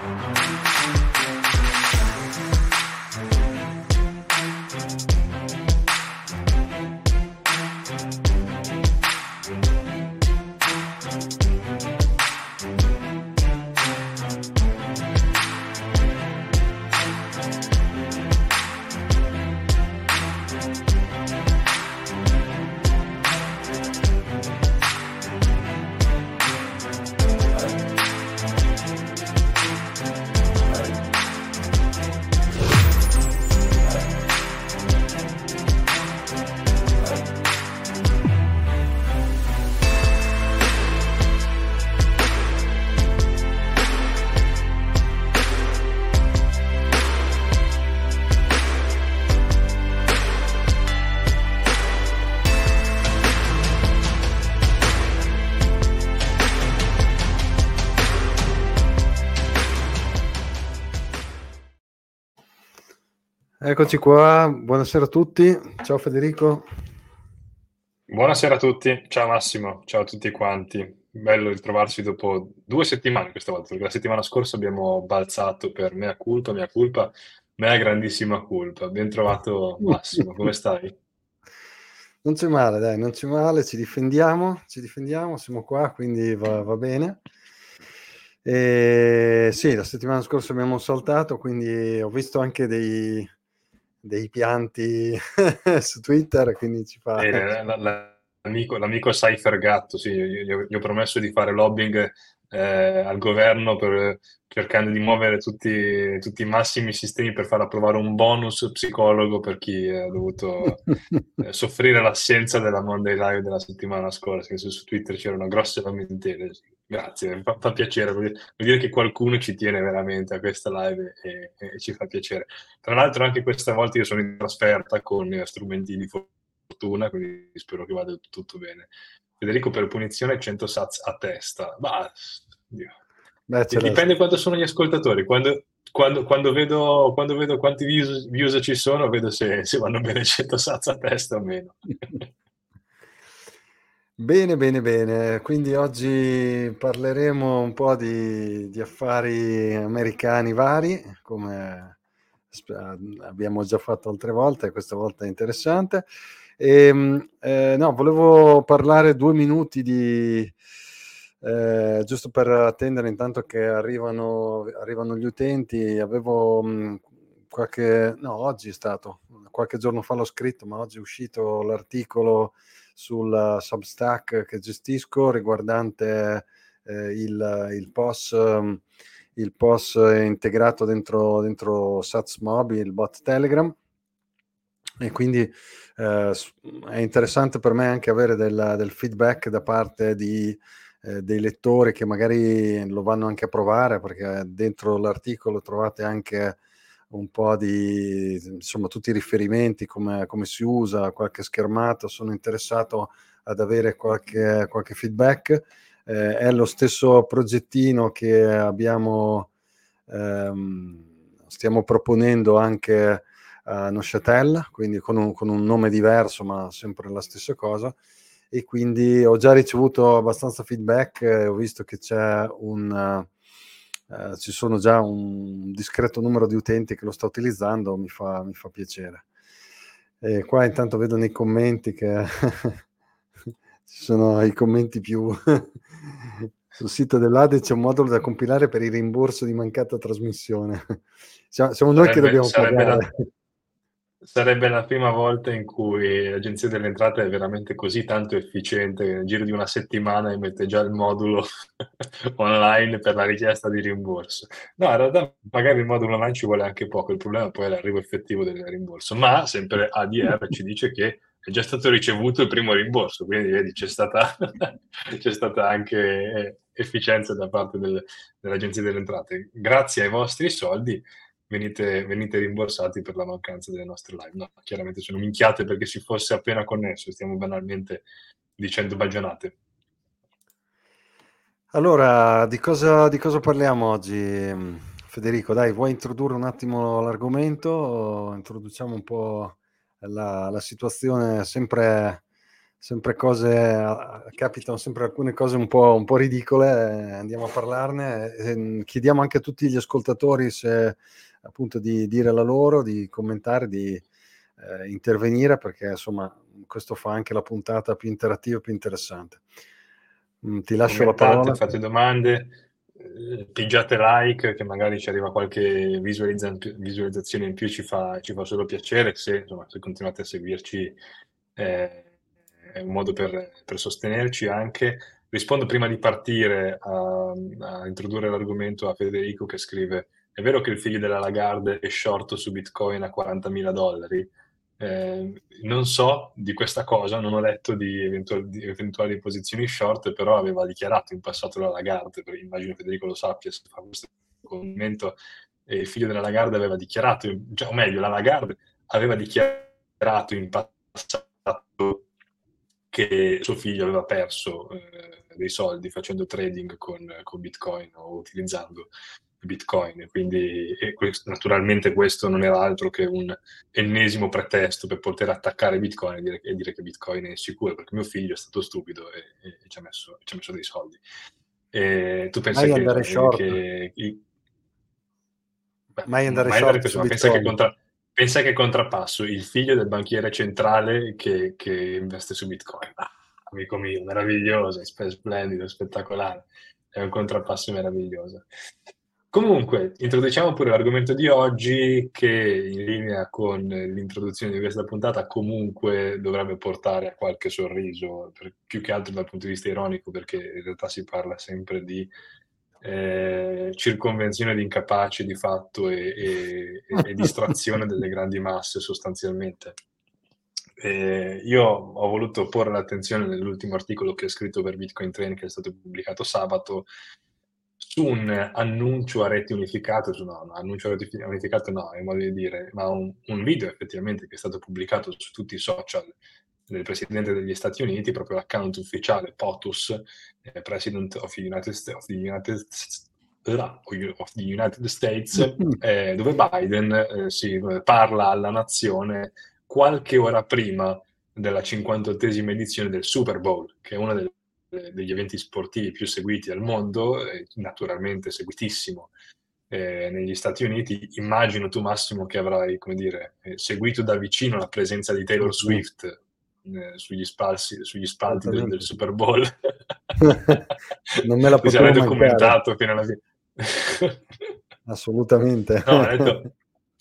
you Eccoci qua, buonasera a tutti. Ciao Federico. Buonasera a tutti, ciao Massimo, ciao a tutti quanti. Bello ritrovarci dopo due settimane questa volta, perché la settimana scorsa abbiamo balzato per mea culpa, mea culpa, mea grandissima culpa. Ben trovato Massimo, come stai? Non c'è male, dai, non c'è male, ci difendiamo, ci difendiamo, siamo qua, quindi va, va bene. E sì, la settimana scorsa abbiamo saltato, quindi ho visto anche dei, dei pianti su Twitter, quindi ci fa... Eh, la, la, l'amico, l'amico Cypher Gatto, sì, gli, gli, ho promesso di fare lobbying eh, al governo per, cercando di muovere tutti, tutti, i massimi sistemi per far approvare un bonus psicologo per chi ha dovuto eh, soffrire l'assenza della Monday Live della settimana scorsa, che su, su Twitter c'erano grosse lamentele. Grazie, fa, fa piacere, vuol dire che qualcuno ci tiene veramente a questa live e, e, ci fa piacere. Tra l'altro anche questa volta io sono in trasferta con strumenti di fortuna, quindi spero che vada tutto bene. Federico per punizione 100 sats a testa. Bah, Beh, dipende quanto sono gli ascoltatori. Quando, quando, quando, vedo, quando vedo, quanti views, views, ci sono, vedo se, se vanno bene 100 sats a testa o meno. Bene, bene, bene. Quindi oggi parleremo un po' di, di affari americani vari, come abbiamo già fatto altre volte, questa volta è interessante. E, ehm, eh, no, volevo parlare due minuti di, eh, giusto per attendere intanto che arrivano, arrivano gli utenti. Avevo mh, qualche, no, oggi è stato, qualche giorno fa l'ho scritto, ma oggi è uscito l'articolo sul Substack che gestisco riguardante eh, il, il POS. il POS integrato dentro, dentro Sats Mobile, il bot Telegram. E quindi eh, è interessante per me anche avere del, del feedback da parte di, eh, dei lettori che magari lo vanno anche a provare, perché dentro l'articolo trovate anche un po' di, insomma, tutti i riferimenti, come, come si usa, qualche schermata, sono interessato ad avere qualche, qualche feedback. Eh, è lo stesso progettino che abbiamo, ehm, stiamo proponendo anche a Neuchâtel, quindi con un, con un nome diverso, ma sempre la stessa cosa e quindi ho già ricevuto abbastanza feedback, eh, ho visto che c'è un, eh, ci sono già un discreto numero di utenti che lo sta utilizzando, mi fa, mi fa piacere. E qua intanto vedo nei commenti che ci sono i commenti più... Sul sito dell'ADE c'è un modulo da compilare per il rimborso di mancata trasmissione. Siamo, siamo noi che dobbiamo pagare. La, Sarebbe la prima volta in cui l'Agenzia delle Entrate è veramente così tanto efficiente che nel giro di una settimana mette già il modulo online per la richiesta di rimborso. No, in realtà magari il modulo online ci vuole anche poco, il problema poi è l'arrivo effettivo del rimborso, ma sempre ADR ci dice che è già stato ricevuto il primo rimborso, quindi vedi c'è stata, c'è stata anche eh, efficienza da parte del, dell'Agenzia delle Entrate. Grazie ai vostri soldi venite, venite, rimborsati per la mancanza delle nostre live. No, chiaramente sono minchiate perché si fosse appena connesso, stiamo banalmente dicendo bagionate. Allora, di cosa, di cosa parliamo oggi, Federico? Dai, vuoi introdurre un attimo l'argomento? Introduciamo un po' la, la situazione sempre sempre cose, capitano sempre alcune cose un po', un po ridicole, andiamo a parlarne. E chiediamo anche a tutti gli ascoltatori se appunto di dire la loro, di commentare, di eh, intervenire, perché insomma questo fa anche la puntata più interattiva, più interessante. Mm, ti lascio la parola. Fate domande, eh, pigiate like, che magari ci arriva qualche visualizza- visualizzazione in più, ci fa, ci fa solo piacere. Se, insomma, se continuate a seguirci, eh, è un modo per, per, sostenerci anche. Rispondo prima di partire a, a introdurre l'argomento a Federico che scrive: È vero che il figlio della Lagarde è short su Bitcoin a 40.000 dollari? Eh, non so di questa cosa, non ho letto di eventuali, di eventuali, posizioni short, però aveva dichiarato in passato la Lagarde, immagino Federico lo sappia se fa questo commento, eh, il figlio della Lagarde aveva dichiarato, cioè, o meglio, la Lagarde aveva dichiarato in passato che suo figlio aveva perso eh, dei soldi facendo trading con, con Bitcoin o utilizzando Bitcoin. Quindi questo, naturalmente questo non era altro che un ennesimo pretesto per poter attaccare Bitcoin e dire, e dire che Bitcoin è sicuro, perché mio figlio è stato stupido e, e ci, ha messo, ci, ha messo, dei soldi. E tu pensi mai che, che, che beh, mai andare mai short andare pensa, che contra, pensa che contrappasso il figlio del banchiere centrale che, che investe su Bitcoin. Ah, amico mio, meraviglioso, splendido, spettacolare. È un contrappasso meraviglioso. Comunque, introduciamo pure l'argomento di oggi che in linea con l'introduzione di questa puntata comunque dovrebbe portare a qualche sorriso, per, più che altro dal punto di vista ironico, perché in realtà si parla sempre di eh, circonvenzione di incapaci di fatto e, e, e distrazione delle grandi masse sostanzialmente. Eh, io ho voluto porre l'attenzione nell'ultimo articolo che ho scritto per Bitcoin Train che è stato pubblicato sabato su un annuncio a reti unificate, su no, no, annuncio a reti unificate no, è un modo di dire, ma un, un, video effettivamente che è stato pubblicato su tutti i social del Presidente degli Stati Uniti, proprio l'account ufficiale POTUS, eh, President of the United, of the United, of the United States, eh, dove Biden eh, si parla alla nazione qualche ora prima della 58esima edizione del Super Bowl, che è una delle degli eventi sportivi più seguiti al mondo, naturalmente seguitissimo eh, negli Stati Uniti. Immagino tu, Massimo, che avrai, come dire, eh, seguito da vicino la presenza di Taylor Swift eh, sugli, spalsi, sugli spalti del, del, Super Bowl. non me la potevo documentato fino alla fine. Assolutamente. No, detto,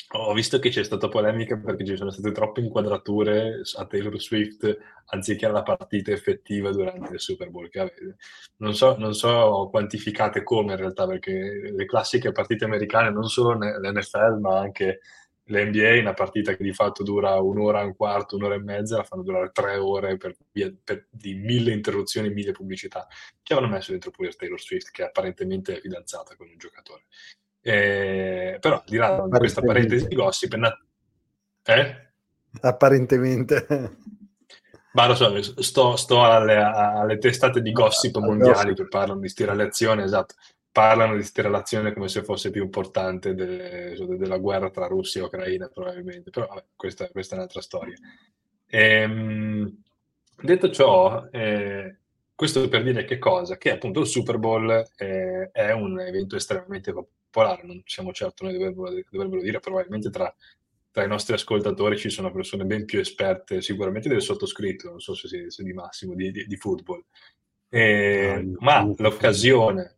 ho visto che c'è stata polemica perché ci sono state troppe inquadrature a Taylor Swift anziché alla partita effettiva durante il Super Bowl che avete. Non so, non so quantificate come in realtà, perché le classiche partite americane, non solo l'NFL, ma anche l'NBA, una partita che di fatto dura un'ora, un quarto, un'ora e mezza, la fanno durare tre ore per via per, di mille interruzioni, mille pubblicità. Ci avevano messo dentro pure Taylor Swift, che apparentemente è fidanzata con un giocatore. Eh, però, di là di questa parentesi di gossip, na- eh? apparentemente. Ma lo so, sto, sto alle, alle, testate di gossip mondiali che parlano di sti relazioni, esatto, parlano di sti relazioni come se fosse più importante de, della guerra tra Russia e Ucraina, probabilmente, però vabbè, questa, questa, è un'altra storia. Ehm, detto ciò, eh, questo per dire che cosa? Che appunto il Super Bowl eh, è un evento estremamente popolare, non siamo certo noi dovrebbero, dovrebbero dire, probabilmente tra, tra, i nostri ascoltatori ci sono persone ben più esperte, sicuramente del sottoscritto, non so se, se di Massimo, di, di, di football. Eh, ah, ma l'occasione,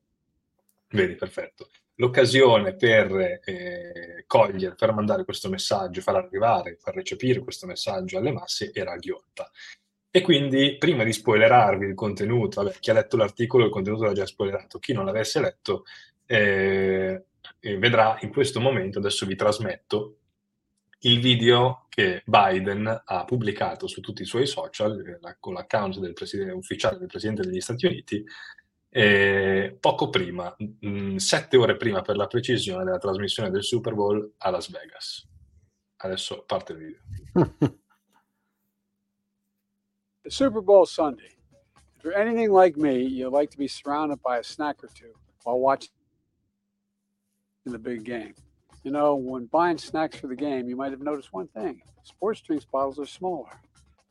vedi, perfetto, l'occasione per eh, cogliere, per mandare questo messaggio, far arrivare, far recepire questo messaggio alle masse era ghiotta. E quindi, prima di spoilerarvi il contenuto, vabbè, chi ha letto l'articolo il contenuto l'ha già spoilerato, chi non l'avesse letto eh, vedrà in questo momento, adesso vi trasmetto, il video che Biden ha pubblicato su tutti i suoi social, eh, con l'account del ufficiale del Presidente degli Stati Uniti, eh, poco prima, mh, mm, sette ore prima per la precisione della trasmissione del Super Bowl a Las Vegas. Adesso parte il video. The Super Bowl Sunday. If you're anything like me, you like to be surrounded by a snack or two while watching the big game. You know, when buying snacks for the game, you might have noticed one thing sports drinks bottles are smaller.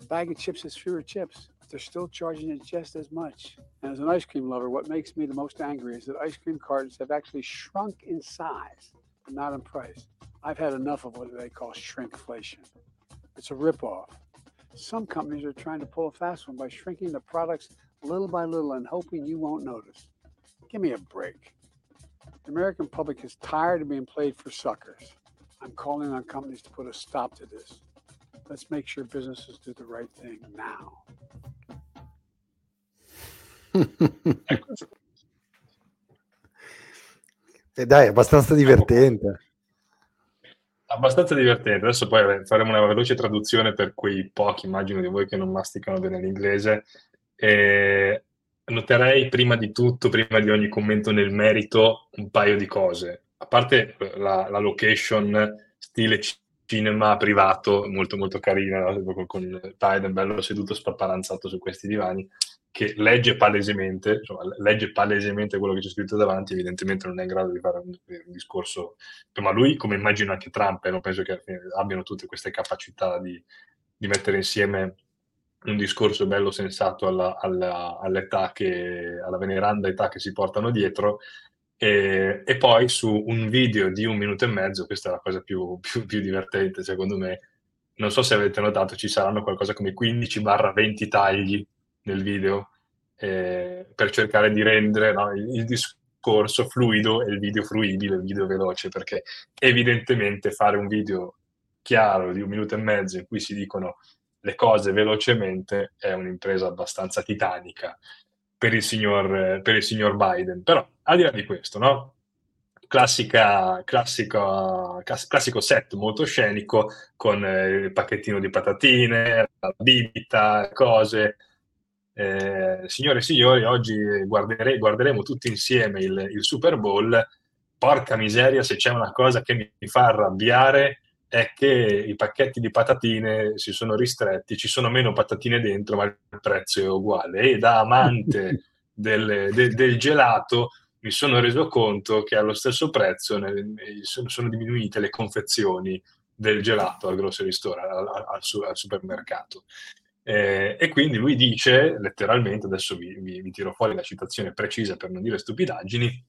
A bag of chips has fewer chips. But they're still charging it just as much. And as an ice cream lover, what makes me the most angry is that ice cream cartons have actually shrunk in size, but not in price. I've had enough of what they call shrinkflation. It's a ripoff. Some companies are trying to pull a fast one by shrinking the products little by little and hoping you won't notice. Give me a break. The American public is tired of being played for suckers. I'm calling on companies to put a stop to this. Let's make sure businesses do the right thing now. e eh, dai, è abbastanza divertente. Abbastanza divertente. Adesso poi faremo una veloce traduzione per quei pochi, immagino, di voi che non masticano bene l'inglese. E noterei prima di tutto, prima di ogni commento nel merito, un paio di cose. A parte la, la location stile cinema privato, molto molto carina, con Tiden bello seduto spapparanzato su questi divani, che legge palesemente, insomma, legge palesemente quello che c'è scritto davanti, evidentemente non è in grado di fare un, un discorso, ma lui, come immagino anche Trump, eh, non penso che abbiano tutte queste capacità di, di mettere insieme un discorso bello sensato alla, alla, all'età che, alla veneranda età che si portano dietro, e, e, poi su un video di un minuto e mezzo, questa è la cosa più, più, più divertente secondo me, non so se avete notato, ci saranno qualcosa come 15-20 tagli nel video eh, per cercare di rendere no, il, il, discorso fluido e il video fruibile, il video veloce, perché evidentemente fare un video chiaro di un minuto e mezzo in cui si dicono le cose velocemente è un'impresa abbastanza titanica per il signor, per il signor Biden. Però al di là di questo, no? Classica, classico, classico set molto scenico con eh, il pacchettino di patatine, la bibita, cose, eh, signore e signori, oggi guardere, guarderemo tutti insieme il, il, Super Bowl. Porca miseria, se c'è una cosa che mi fa arrabbiare è che i pacchetti di patatine si sono ristretti, ci sono meno patatine dentro, ma il prezzo è uguale. E da amante del, del, del gelato mi sono reso conto che allo stesso prezzo ne, sono, sono diminuite le confezioni del gelato al grocery store, al, al, al supermercato. Eh, e quindi lui dice letteralmente, adesso vi, vi, vi, tiro fuori la citazione precisa per non dire stupidaggini,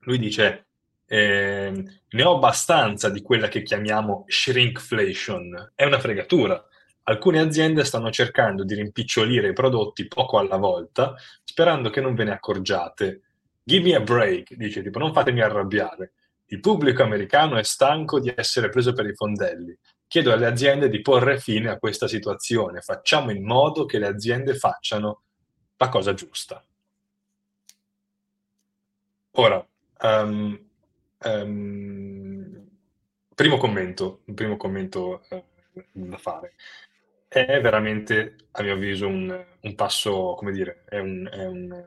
lui dice eh, ne ho abbastanza di quella che chiamiamo shrinkflation, è una fregatura. Alcune aziende stanno cercando di rimpicciolire i prodotti poco alla volta, sperando che non ve ne accorgiate. Give me a break, dice tipo, non fatemi arrabbiare. Il pubblico americano è stanco di essere preso per i fondelli. Chiedo alle aziende di porre fine a questa situazione. Facciamo in modo che le aziende facciano la cosa giusta. Ora, um, um, primo commento, un primo commento uh, da fare. È veramente, a mio avviso, un, un passo, come dire, è, un, è, un,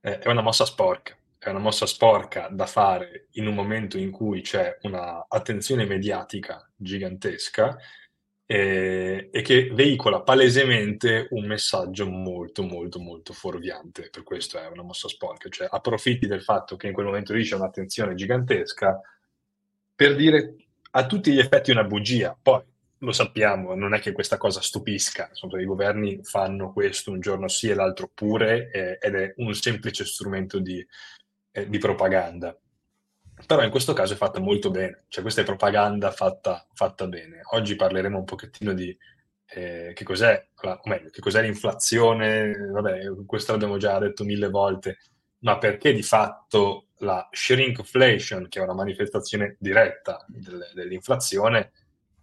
è una mossa sporca è una mossa sporca da fare in un momento in cui c'è una attenzione mediatica gigantesca e, e, che veicola palesemente un messaggio molto molto molto fuorviante. Per questo è una mossa sporca. Cioè approfitti del fatto che in quel momento lì c'è un'attenzione gigantesca per dire a tutti gli effetti una bugia. Poi lo sappiamo, non è che questa cosa stupisca, insomma, i governi fanno questo un giorno sì e l'altro pure eh, ed è un semplice strumento di, eh, di propaganda. Però in questo caso è fatta molto bene, cioè questa è propaganda fatta, fatta bene. Oggi parleremo un pochettino di eh, che, cos'è, o meglio, che cos'è l'inflazione, vabbè, questo l'abbiamo già detto mille volte, ma perché di fatto la shrinkflation, che è una manifestazione diretta del, dell'inflazione,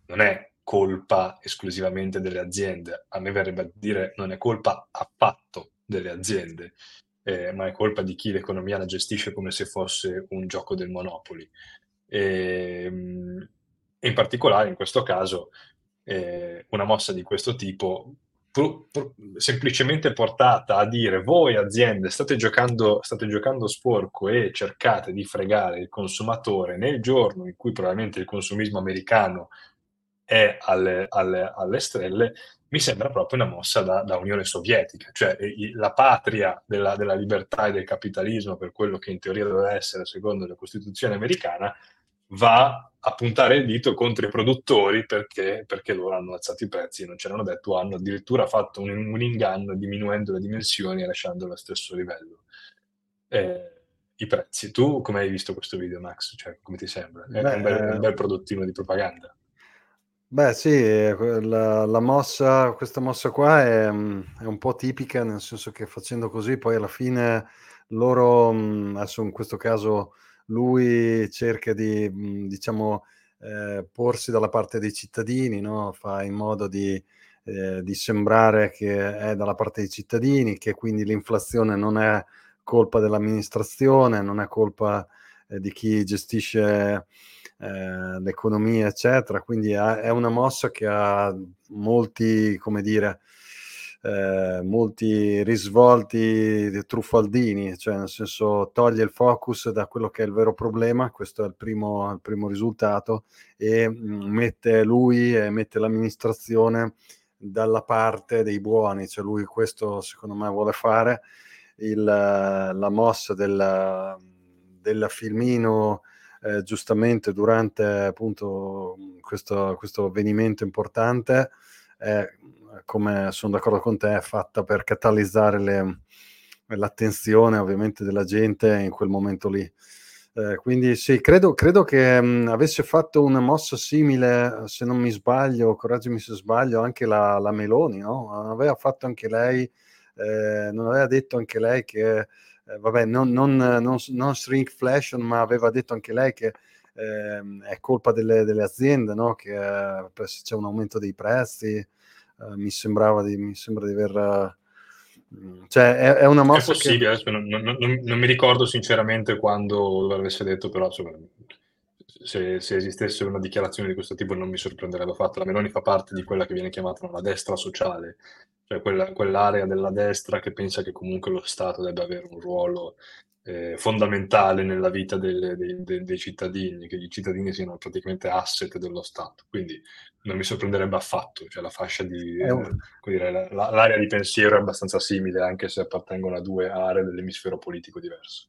non è colpa esclusivamente delle aziende. A me verrebbe a dire non è colpa affatto delle aziende eh, ma è colpa di chi l'economia la gestisce come se fosse un gioco del Monopoli. E, ehm, in particolare in questo caso eh, una mossa di questo tipo pur, pur, semplicemente portata a dire voi aziende state giocando, state giocando sporco e cercate di fregare il consumatore nel giorno in cui probabilmente il consumismo americano è alle, alle, alle stelle, mi sembra proprio una mossa da, da Unione Sovietica, cioè la patria della, della, libertà e del capitalismo, per quello che in teoria doveva essere secondo la Costituzione americana, va a puntare il dito contro i produttori perché, perché loro hanno alzato i prezzi, non ce l'hanno detto, hanno addirittura fatto un, un inganno diminuendo le dimensioni e lasciando allo stesso livello eh, i prezzi. Tu come hai visto questo video, Max? Cioè, come ti sembra? È Beh, un, bel, un bel produttino di propaganda. Beh sì, la, la mossa, questa mossa qua è, è, un po' tipica, nel senso che facendo così poi alla fine loro, adesso in questo caso lui cerca di, diciamo, eh, porsi dalla parte dei cittadini, no? fa in modo di, eh, di sembrare che è dalla parte dei cittadini, che quindi l'inflazione non è colpa dell'amministrazione, non è colpa eh, di chi gestisce eh, l'economia, eccetera. Quindi è una mossa che ha molti, come dire, eh, molti risvolti truffaldini, cioè nel senso toglie il focus da quello che è il vero problema, questo è il primo, il primo risultato, e mm, mette lui e mette l'amministrazione dalla parte dei buoni, cioè lui questo secondo me vuole fare, il, la mossa del, del filmino eh, giustamente durante appunto questo, questo avvenimento importante è come sono d'accordo con te, è fatta per catalizzare le, l'attenzione ovviamente della gente in quel momento lì. Eh, quindi sì, credo, credo che mh, avesse fatto una mossa simile, se non mi sbaglio, correggimi se sbaglio, anche la, la Meloni, no? Aveva fatto anche lei, eh, non aveva detto anche lei che, eh, vabbè, non, non, non, non shrinkflation, ma aveva detto anche lei che ehm, è colpa delle, delle aziende, no? Che eh, c'è un aumento dei prezzi, eh, mi sembrava di, mi sembra di aver... Uh, cioè, è, è, una mossa è possibile, che... non, non, non, non, mi ricordo sinceramente quando lo avesse detto, però insomma, se, se, esistesse una dichiarazione di questo tipo non mi sorprenderebbe affatto. La Meloni fa parte di quella che viene chiamata la destra sociale, cioè quella, quell'area della destra che pensa che comunque lo Stato debba avere un ruolo eh, fondamentale nella vita delle, dei, dei, dei, cittadini, che i cittadini siano praticamente asset dello Stato. Quindi non mi sorprenderebbe affatto, cioè la fascia di, eh, dire, la, l'area di pensiero è abbastanza simile, anche se appartengono a due aree dell'emisfero politico diverso.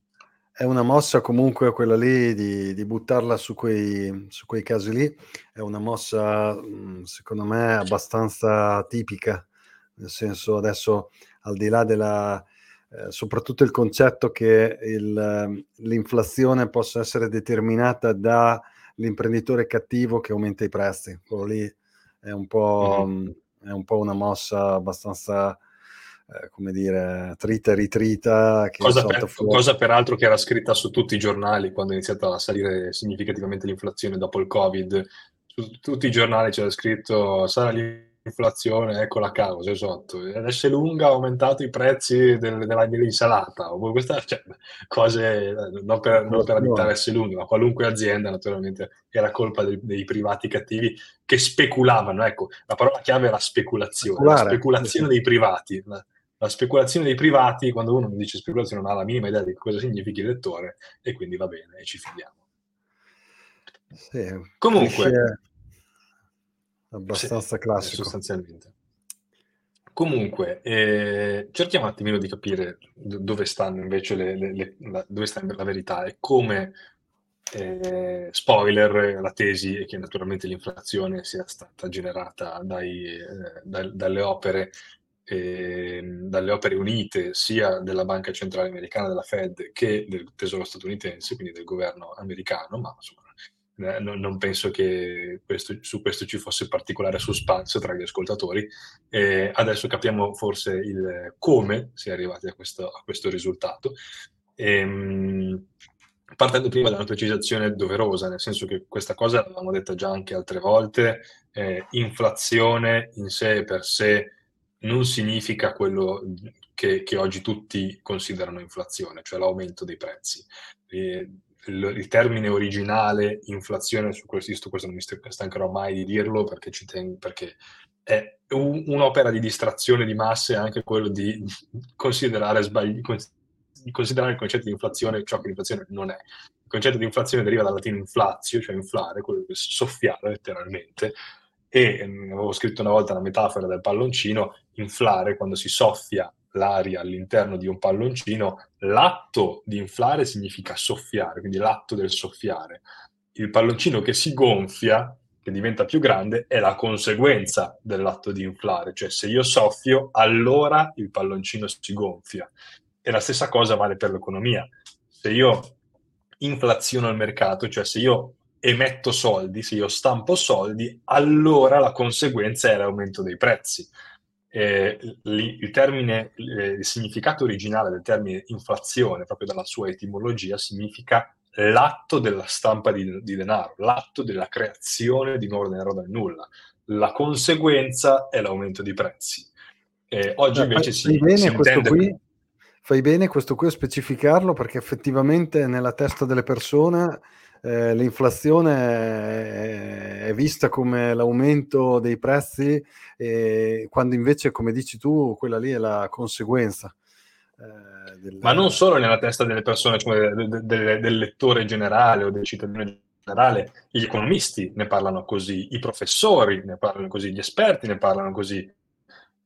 È una mossa comunque quella lì di, di buttarla su quei, su quei casi lì, è una mossa secondo me abbastanza tipica, nel senso adesso al di là della, eh, soprattutto il concetto che il, l'inflazione possa essere determinata dall'imprenditore cattivo che aumenta i prezzi. Quello lì è un po', mm-hmm. è un po una mossa abbastanza, eh, come dire, trita e ritrita. Cosa, per, cosa peraltro che era scritta su tutti i giornali quando è iniziata a salire significativamente l'inflazione dopo il Covid. Su tutti i giornali c'era scritto sarà inflazione, ecco la causa, esatto. L'S lunga ha aumentato i prezzi del, della, dell'insalata, o queste cioè, cose, non per, non per additare S lunga, ma qualunque azienda naturalmente era colpa dei, dei privati cattivi che speculavano, ecco, la parola chiave era speculazione, Speculare. la speculazione dei privati. La, la speculazione dei privati, quando uno dice speculazione non ha la minima idea di cosa significhi il lettore e quindi va bene e ci fidiamo. Sì, Comunque, abbastanza sì, classico. Sostanzialmente. Comunque, eh, cerchiamo un attimino di capire dove stanno invece le, le, le, la, dove sta la verità e come, eh, spoiler, la tesi è che naturalmente l'inflazione sia stata generata dai, eh, da, dalle opere eh, dalle opere unite sia della Banca Centrale Americana, della Fed, che del Tesoro statunitense, quindi del governo americano, ma insomma eh, non, penso che questo, su questo ci fosse particolare suspense tra gli ascoltatori. Eh, adesso capiamo forse il come si è arrivati a questo, a questo risultato. Ehm, partendo prima da una precisazione doverosa, nel senso che questa cosa l'avevamo detta già anche altre volte, eh, inflazione in sé per sé non significa quello che, che, oggi tutti considerano inflazione, cioè l'aumento dei prezzi. E, il, il, termine originale inflazione, su questo, questo non mi stancherò mai di dirlo perché, tengo, perché è un, un'opera di distrazione di masse anche quello di considerare, sbagli, considerare il concetto di inflazione ciò che l'inflazione non è. Il concetto di inflazione deriva dal latino inflatio, cioè inflare, quello che soffiare letteralmente, e avevo scritto una volta la metafora del palloncino, inflare quando si soffia l'aria all'interno di un palloncino, l'atto di inflare significa soffiare, quindi l'atto del soffiare. il palloncino che si gonfia, che diventa più grande, è la conseguenza dell'atto di inflare, cioè se io soffio, allora il palloncino si gonfia. E la stessa cosa vale per l'economia. Se io inflaziono il mercato, cioè se io emetto soldi, se io stampo soldi, allora la conseguenza è l'aumento dei prezzi. Eh, il termine, eh, il significato originale del termine inflazione, proprio dalla sua etimologia, significa l'atto della stampa di, di denaro, l'atto della creazione di nuovo denaro dal nulla. La conseguenza è l'aumento di prezzi. Eh, oggi invece si, si intende... Qui, fai bene questo qui a specificarlo perché effettivamente nella testa delle persone eh, l'inflazione è, vista come l'aumento dei prezzi, eh, quando invece, come dici tu, quella lì è la conseguenza. Eh, del... Ma non solo nella testa delle persone, cioè del, del, del lettore generale o del cittadino generale, gli economisti ne parlano così, i professori ne parlano così, gli esperti ne parlano così.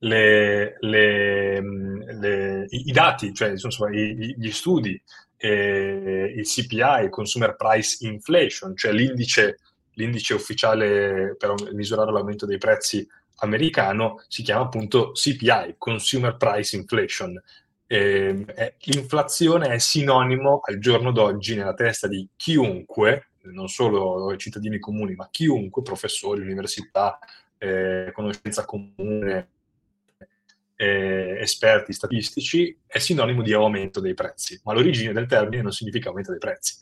Le, le, le, i, dati, cioè insomma, gli studi, eh, il CPI, Consumer Price Inflation, cioè l'indice, l'indice ufficiale per misurare l'aumento dei prezzi americano, si chiama appunto CPI, Consumer Price Inflation, eh, è, l'inflazione è sinonimo al giorno d'oggi nella testa di chiunque, non solo cittadini comuni, ma chiunque, professori, università, eh, conoscenza comune, eh, esperti statistici, è sinonimo di aumento dei prezzi, ma l'origine del termine non significa aumento dei prezzi.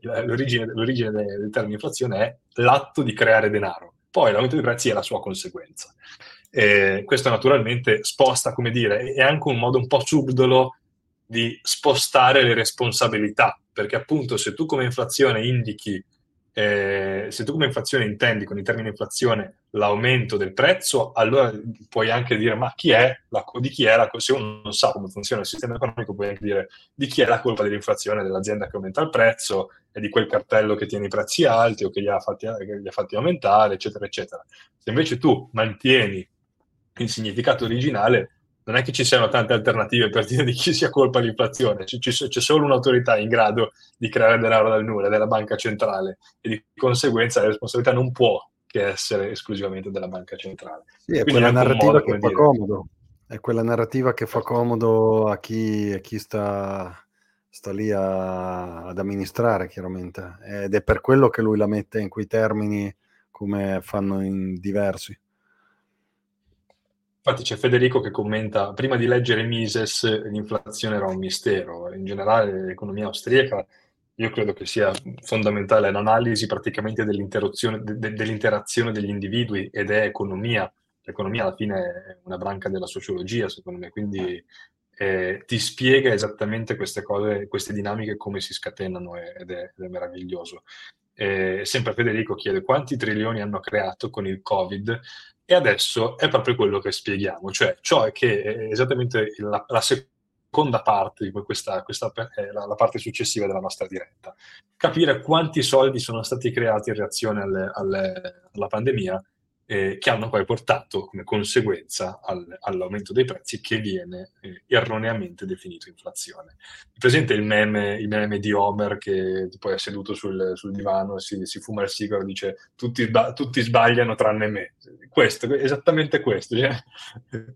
L'origine, l'origine del termine inflazione è l'atto di creare denaro, poi l'aumento dei prezzi è la sua conseguenza. Eh, questo naturalmente sposta, come dire, è anche un modo un po' subdolo di spostare le responsabilità, perché appunto se tu come inflazione indichi, eh, se tu come inflazione intendi con il termine inflazione l'aumento del prezzo, allora puoi anche dire ma chi è la, di chi è la se uno non sa come funziona il sistema economico, puoi anche dire di chi è la colpa dell'inflazione dell'azienda che aumenta il prezzo e di quel cartello che tiene i prezzi alti o che li ha fatti, li ha fatti aumentare, eccetera, eccetera. Se invece tu mantieni il significato originale, non è che ci siano tante alternative per dire di chi sia colpa l'inflazione, c'è, c'è solo un'autorità in grado di creare denaro dal nulla, della banca centrale, e di conseguenza la responsabilità non può che essere esclusivamente della banca centrale. Sì, è quella narrativa che fa dire... comodo, è quella narrativa che fa comodo a chi, a chi sta, sta, lì a, ad amministrare, chiaramente, ed è per quello che lui la mette in quei termini come fanno in diversi. Infatti c'è Federico che commenta, prima di leggere Mises l'inflazione era un mistero, in generale l'economia austriaca io credo che sia fondamentale l'analisi praticamente dell'interazione, de, dell'interazione degli individui ed è economia. L'economia alla fine è una branca della sociologia, secondo me, quindi eh, ti spiega esattamente queste cose, queste dinamiche, come si scatenano ed è, ed è meraviglioso. Eh, sempre Federico chiede quanti trilioni hanno creato con il Covid e adesso è proprio quello che spieghiamo, cioè ciò che è esattamente la, la seconda parte, questa, questa la, la, parte successiva della nostra diretta, capire quanti soldi sono stati creati in reazione alle, alle, alla pandemia eh, che hanno poi portato come conseguenza al, all'aumento dei prezzi che viene eh, erroneamente definito inflazione. Presente il meme, il meme di Homer che poi è seduto sul, sul divano, si, si, fuma il sigaro e dice tutti, tutti, sbagliano tranne me. Questo, esattamente questo. Cioè,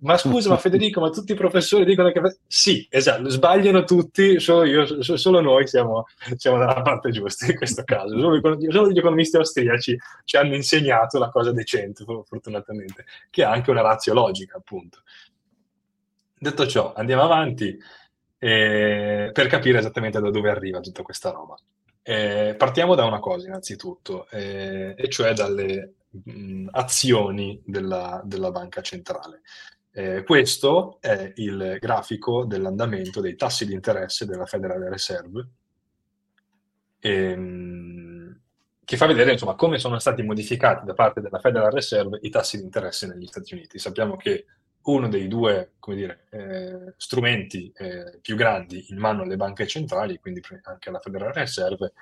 ma scusa, ma Federico, ma tutti i professori dicono che... Sì, esatto, sbagliano tutti, solo, io, solo noi siamo, siamo, dalla parte giusta in questo caso. Solo, solo gli economisti austriaci ci hanno insegnato la cosa decente fortunatamente, che ha anche una razza logica, appunto. Detto ciò, andiamo avanti eh, per capire esattamente da dove arriva tutta questa roba. Eh, partiamo da una cosa, innanzitutto, eh, e cioè dalle mh, azioni della, della, banca centrale. Eh, questo è il grafico dell'andamento dei tassi di interesse della Federal Reserve. E, ehm, che fa vedere insomma, come sono stati modificati da parte della Federal Reserve i tassi di interesse negli Stati Uniti. Sappiamo che uno dei due dire, eh, strumenti eh, più grandi in mano alle banche centrali, quindi anche alla Federal Reserve,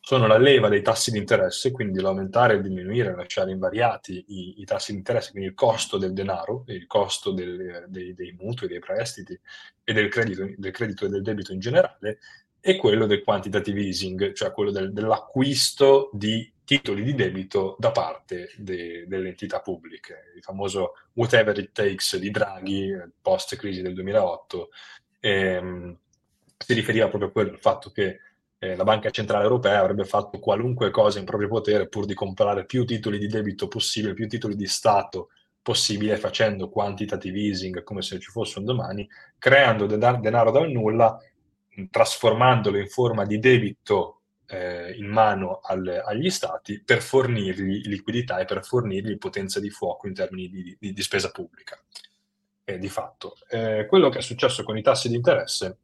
sono la leva dei tassi di interesse, quindi l'aumentare, diminuire, lasciare invariati i, i, tassi di interesse, quindi il costo del denaro, il costo del, dei, dei, mutui, dei prestiti e del credito, del credito e del debito in generale, e quello del quantitative easing, cioè quello del, dell'acquisto di titoli di debito da parte de, delle entità pubbliche, il famoso whatever it takes di Draghi post crisi del 2008, ehm, si riferiva proprio a quello, al fatto che eh, la Banca Centrale Europea avrebbe fatto qualunque cosa in proprio potere pur di comprare più titoli di debito possibile, più titoli di Stato possibile, facendo quantitative easing come se ci fosse un domani, creando denaro dal nulla, trasformandolo in forma di debito eh, in mano al, agli stati per fornirgli liquidità e per fornirgli potenza di fuoco in termini di, di, di spesa pubblica. E di fatto, eh, quello che è successo con i tassi di interesse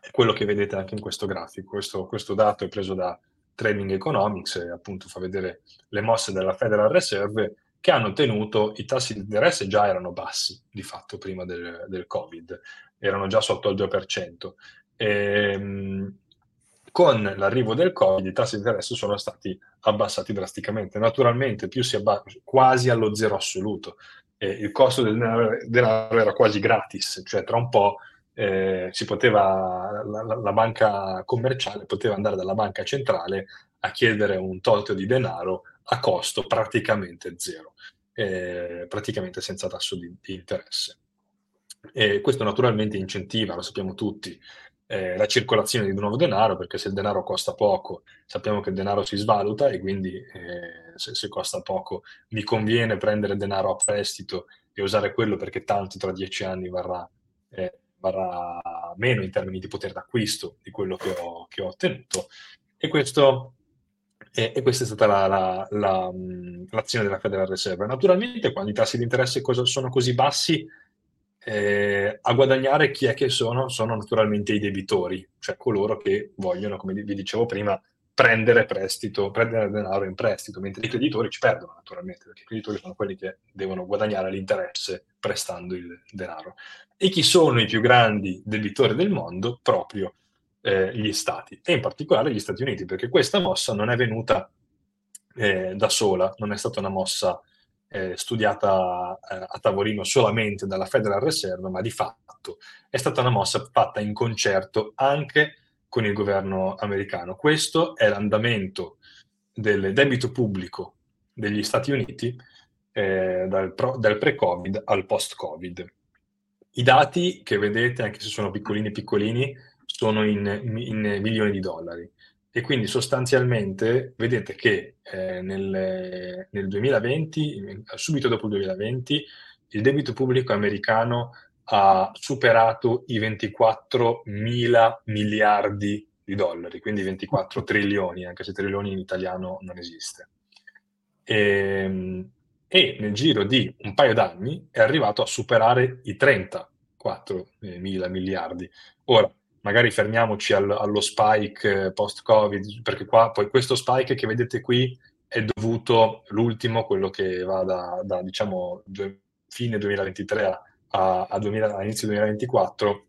è quello che vedete anche in questo grafico. Questo, questo dato è preso da Trading Economics e appunto fa vedere le mosse della Federal Reserve che hanno tenuto i tassi di interesse già erano bassi di fatto prima del, del Covid, erano già sotto al 2%. Ehm, con l'arrivo del Covid i tassi di interesse sono stati abbassati drasticamente. Naturalmente più si abbassa quasi allo zero assoluto. Eh, il costo del denaro era quasi gratis, cioè tra un po' eh, si poteva, la, la, la, banca commerciale poteva andare dalla banca centrale a chiedere un tolto di denaro a costo praticamente zero, eh, praticamente senza tasso di, di interesse. E questo naturalmente incentiva, lo sappiamo tutti, eh, la circolazione di nuovo denaro, perché se il denaro costa poco, sappiamo che il denaro si svaluta e quindi eh, se, se, costa poco mi conviene prendere denaro a prestito e usare quello perché tanto tra dieci anni varrà eh, varrà meno in termini di potere d'acquisto di quello che ho, che ho ottenuto. E, questo, e, questa è stata la, la, la, l'azione della Federal Reserve. Naturalmente, quando i tassi di interesse sono così bassi, eh, a guadagnare chi è che sono? Sono naturalmente i debitori, cioè coloro che vogliono, come vi dicevo prima, prendere prestito, prendere denaro in prestito, mentre i creditori ci perdono naturalmente, perché i creditori sono quelli che devono guadagnare l'interesse prestando il denaro. E chi sono i più grandi debitori del mondo? Proprio eh, gli stati, e in particolare gli Stati Uniti, perché questa mossa non è venuta eh, da sola, non è stata una mossa studiata eh, a tavolino solamente dalla Federal Reserve, ma di fatto è stata una mossa fatta in concerto anche con il governo americano. Questo è l'andamento del debito pubblico degli Stati Uniti eh, dal, pro, dal pre-Covid al post-Covid. I dati che vedete, anche se sono piccolini piccolini, sono in, in milioni di dollari. E quindi sostanzialmente vedete che eh, nel, nel 2020, subito dopo il 2020, il debito pubblico americano ha superato i 24 mila miliardi di dollari, quindi 24 trilioni, anche se trilioni in italiano non esiste. E, ehm, e nel giro di un paio d'anni è arrivato a superare i 34 mila miliardi. Ora, magari fermiamoci al, allo spike post-Covid, perché qua poi questo spike che vedete qui è dovuto, l'ultimo, quello che va da, da diciamo, fine 2023 a a, a 2000, all'inizio 2024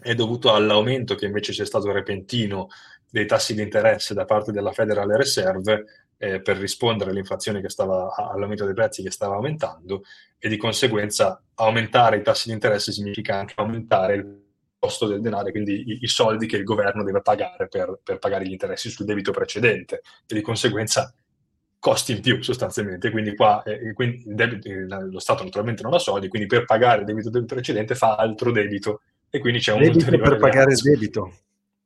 è dovuto all'aumento che invece c'è stato repentino dei tassi di interesse da parte della Federal Reserve eh, per rispondere all'inflazione che stava, all'aumento dei prezzi che stava aumentando e di conseguenza aumentare i tassi di interesse significa anche aumentare il costo del denaro, quindi i, i soldi che il governo deve pagare per, per, pagare gli interessi sul debito precedente e di conseguenza costi in più sostanzialmente, quindi qua eh, quindi debito, lo Stato naturalmente non ha soldi, quindi per pagare il debito del precedente fa altro debito. E quindi c'è un debito per pagare il debito.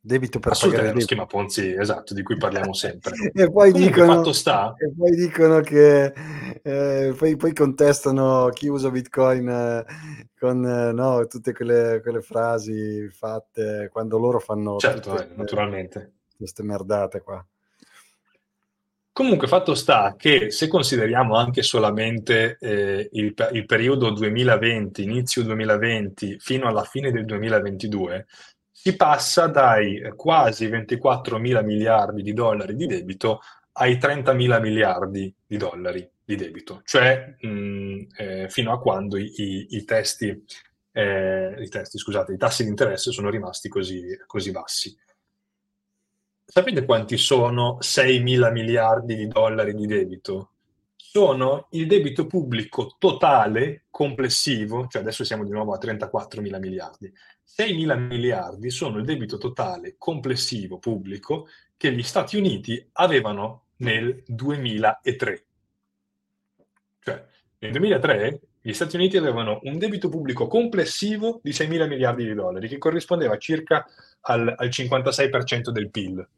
Debito per pagare lo schema Ponzi, esatto, di cui parliamo sempre. e, poi dicono, sta... e poi dicono che eh, poi, poi, contestano chi usa Bitcoin eh, con eh, no, tutte quelle, quelle, frasi fatte quando loro fanno certo, eh, naturalmente queste merdate qua. Comunque, fatto sta che se consideriamo anche solamente eh, il, il, periodo 2020, inizio 2020, fino alla fine del 2022, si passa dai quasi 24 mila miliardi di dollari di debito ai 30 mila miliardi di dollari di debito, cioè mh, eh, fino a quando i, i, i, testi, eh, i, testi, scusate, i tassi di interesse sono rimasti così, così bassi. Sapete quanti sono 6 mila miliardi di dollari di debito? sono il debito pubblico totale complessivo, cioè adesso siamo di nuovo a 34 mila miliardi. 6 mila miliardi sono il debito totale complessivo pubblico che gli Stati Uniti avevano nel 2003. Cioè, nel 2003 gli Stati Uniti avevano un debito pubblico complessivo di 6 mila miliardi di dollari, che corrispondeva circa al, al 56% del PIL.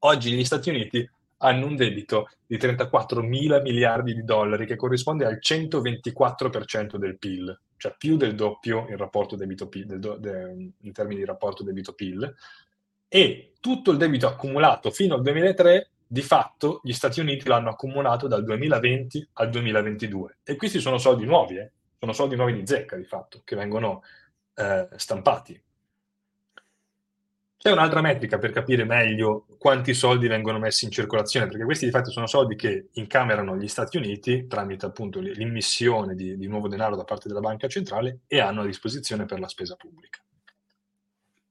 Oggi gli Stati Uniti hanno un debito di 34 mila miliardi di dollari, che corrisponde al 124% del PIL, cioè più del doppio in, rapporto debito-PIL, del, de, in termini di rapporto debito-PIL, e tutto il debito accumulato fino al 2003 di fatto gli Stati Uniti l'hanno accumulato dal 2020 al 2022 e questi sono soldi nuovi, eh? sono soldi nuovi di zecca di fatto, che vengono eh, stampati. C'è un'altra metrica per capire meglio quanti soldi vengono messi in circolazione, perché questi di fatto sono soldi che incamerano gli Stati Uniti tramite appunto l'immissione di, di nuovo denaro da parte della banca centrale e hanno a disposizione per la spesa pubblica.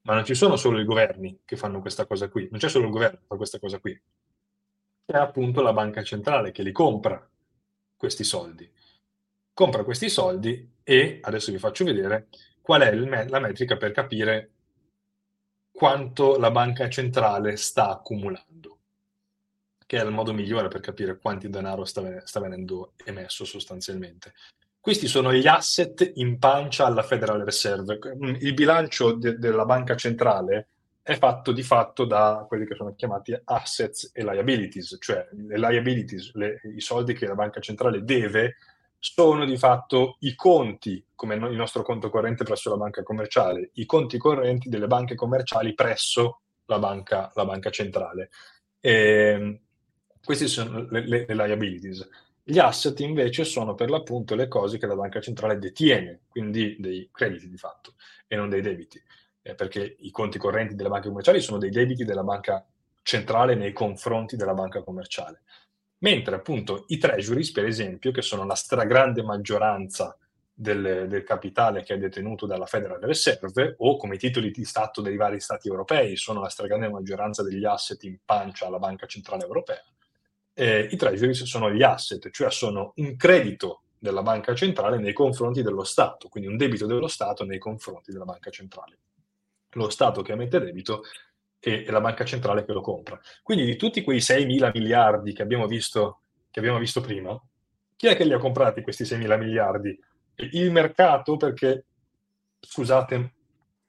Ma non ci sono solo i governi che fanno questa cosa qui, non c'è solo il governo che fa questa cosa qui, c'è appunto la banca centrale che li compra questi soldi. Compra questi soldi e adesso vi faccio vedere qual è me- la metrica per capire quanto la banca centrale sta accumulando, che è il modo migliore per capire quanti denaro sta, sta venendo emesso sostanzialmente. Questi sono gli asset in pancia alla Federal Reserve. Il bilancio de- della banca centrale è fatto di fatto da quelli che sono chiamati assets e liabilities, cioè le liabilities, le, i soldi che la banca centrale deve sono di fatto i conti, come il nostro conto corrente presso la banca commerciale, i conti correnti delle banche commerciali presso la banca, la banca centrale. E ehm, queste sono le, le, le, liabilities. Gli asset invece sono per l'appunto le cose che la banca centrale detiene, quindi dei crediti di fatto e non dei debiti, eh, perché i conti correnti delle banche commerciali sono dei debiti della banca centrale nei confronti della banca commerciale. Mentre appunto i treasuries, per esempio, che sono la stragrande maggioranza del, del, capitale che è detenuto dalla Federal Reserve o come titoli di Stato dei vari Stati europei, sono la stragrande maggioranza degli asset in pancia alla Banca Centrale Europea. Eh, I treasuries sono gli asset, cioè sono un credito della Banca Centrale nei confronti dello Stato, quindi un debito dello Stato nei confronti della Banca Centrale. Lo Stato che emette debito e, e la banca centrale che lo compra. Quindi di tutti quei 6 mila miliardi che abbiamo, visto, che abbiamo visto prima, chi è che li ha comprati questi 6 mila miliardi? Il mercato perché, scusate,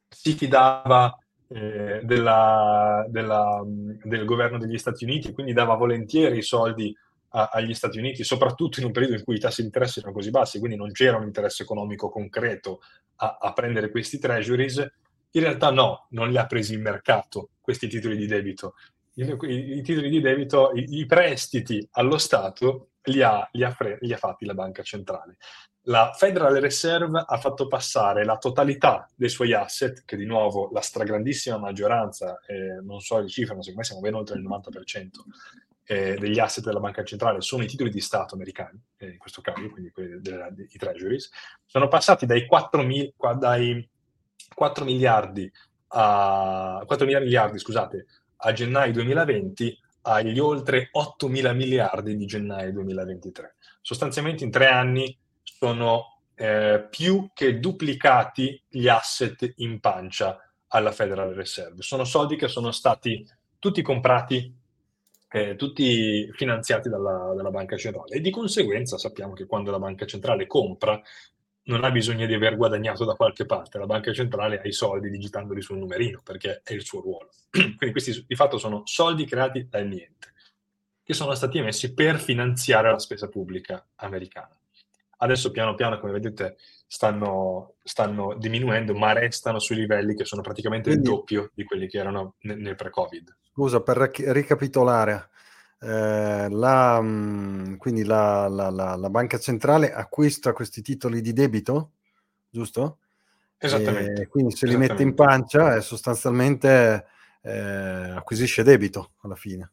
si fidava eh, della, della, del governo degli Stati Uniti, quindi dava volentieri i soldi a, agli Stati Uniti, soprattutto in un periodo in cui i tassi di interesse erano così bassi, quindi non c'era un interesse economico concreto a, a prendere questi treasuries in realtà no, non li ha presi il mercato questi titoli di debito. I, i, titoli di debito, i, i, prestiti allo Stato li ha, li, ha fre- li ha fatti la banca centrale. La Federal Reserve ha fatto passare la totalità dei suoi asset, che di nuovo la stragrandissima maggioranza, eh, non so le cifre, ma secondo me siamo ben oltre il 90%, eh, degli asset della banca centrale sono i titoli di Stato americani, eh, in questo caso, quindi quelli dei treasuries, sono passati dai 4 mil, dai 4 miliardi, a, 4 mila miliardi scusate, a gennaio 2020 agli oltre 8 mila miliardi di gennaio 2023. Sostanzialmente in tre anni sono eh, più che duplicati gli asset in pancia alla Federal Reserve. Sono soldi che sono stati tutti comprati, eh, tutti finanziati dalla, dalla, banca centrale e di conseguenza sappiamo che quando la banca centrale compra non ha bisogno di aver guadagnato da qualche parte, la banca centrale ha i soldi digitandoli sul numerino perché è il suo ruolo. Quindi questi di fatto sono soldi creati dal niente, che sono stati emessi per finanziare la spesa pubblica americana. Adesso piano piano, come vedete, stanno, stanno diminuendo, ma restano sui livelli che sono praticamente Quindi, il doppio di quelli che erano nel, nel pre-Covid. Scusa, per ricapitolare, eh, la, mm, quindi la, la, la, banca centrale acquista questi titoli di debito, giusto? Esattamente. E quindi se li mette in pancia e sostanzialmente eh, acquisisce debito alla fine.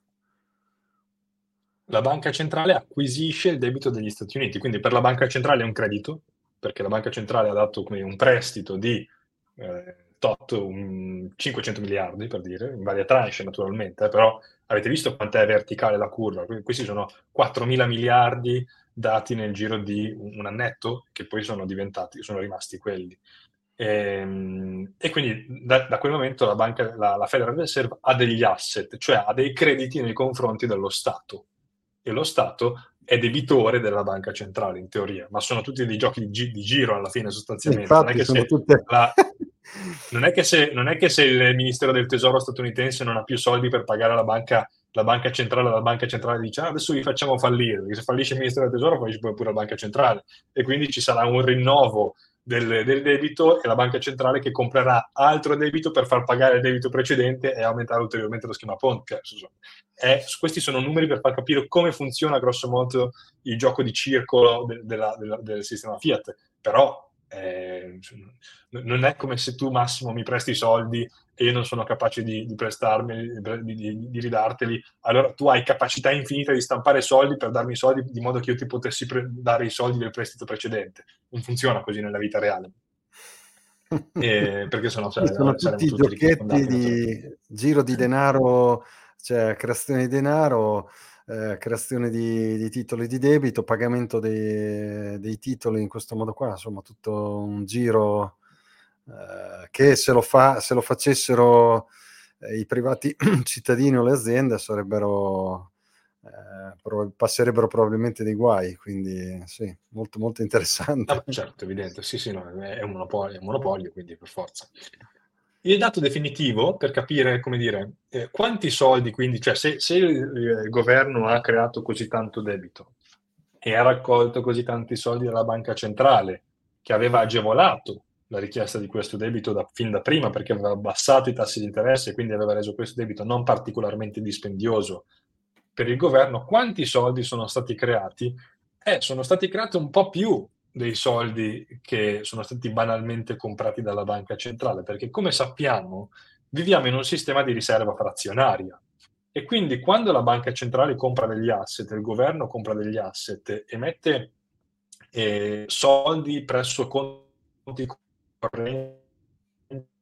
La banca centrale acquisisce il debito degli Stati Uniti, quindi per la banca centrale è un credito, perché la banca centrale ha dato un prestito di eh, tot, un 500 miliardi per dire, in varie tranche naturalmente, eh, però avete visto quant'è verticale la curva? Questi sono 4 mila miliardi dati nel giro di un annetto che poi sono diventati, sono rimasti quelli. E, ehm, e quindi da, da, quel momento la, banca, la, la Federal Reserve ha degli asset, cioè ha dei crediti nei confronti dello Stato e lo Stato è debitore della banca centrale in teoria, ma sono tutti dei giochi di, gi- di giro alla fine sostanzialmente. Infatti, che tutte... la, non, è se, non, è che se, il Ministero del Tesoro statunitense non ha più soldi per pagare la banca, la banca centrale, la banca centrale dice ah, adesso vi facciamo fallire, perché se fallisce il Ministero del Tesoro fallisce pure la banca centrale e quindi ci sarà un rinnovo del, del, debito e la banca centrale che comprerà altro debito per far pagare il debito precedente e aumentare ulteriormente lo schema Ponte. Eh, questi sono numeri per far capire come funziona grosso modo il gioco di circolo de, de la, de del sistema Fiat. Però eh, non è come se tu Massimo mi presti i soldi e io non sono capace di, di prestarmi, di, di, di, ridarteli, allora tu hai capacità infinita di stampare soldi per darmi i soldi di modo che io ti potessi pre- dare i soldi del prestito precedente. Non funziona così nella vita reale. E, perché sennò cioè, sono tutti, tutti giochetti di giro di denaro, cioè creazione di denaro, eh, creazione di, di, titoli di debito, pagamento dei, dei, titoli in questo modo qua, insomma tutto un giro eh, che se lo, fa, se lo facessero eh, i privati cittadini o le aziende sarebbero, eh, pro- passerebbero probabilmente dei guai, quindi sì, molto molto interessante. Ah, certo, evidente, sì sì, no, è, un monopolio, è un monopolio, quindi per forza. Il dato definitivo per capire, come dire, eh, quanti soldi, quindi, cioè se, se il, il governo ha creato così tanto debito e ha raccolto così tanti soldi dalla banca centrale, che aveva agevolato la richiesta di questo debito da, fin da prima perché aveva abbassato i tassi di interesse e quindi aveva reso questo debito non particolarmente dispendioso per il governo, quanti soldi sono stati creati? Eh, sono stati creati un po' più dei soldi che sono stati banalmente comprati dalla banca centrale, perché come sappiamo viviamo in un sistema di riserva frazionaria. E quindi quando la banca centrale compra degli asset, il governo compra degli asset e mette eh, soldi presso conti correnti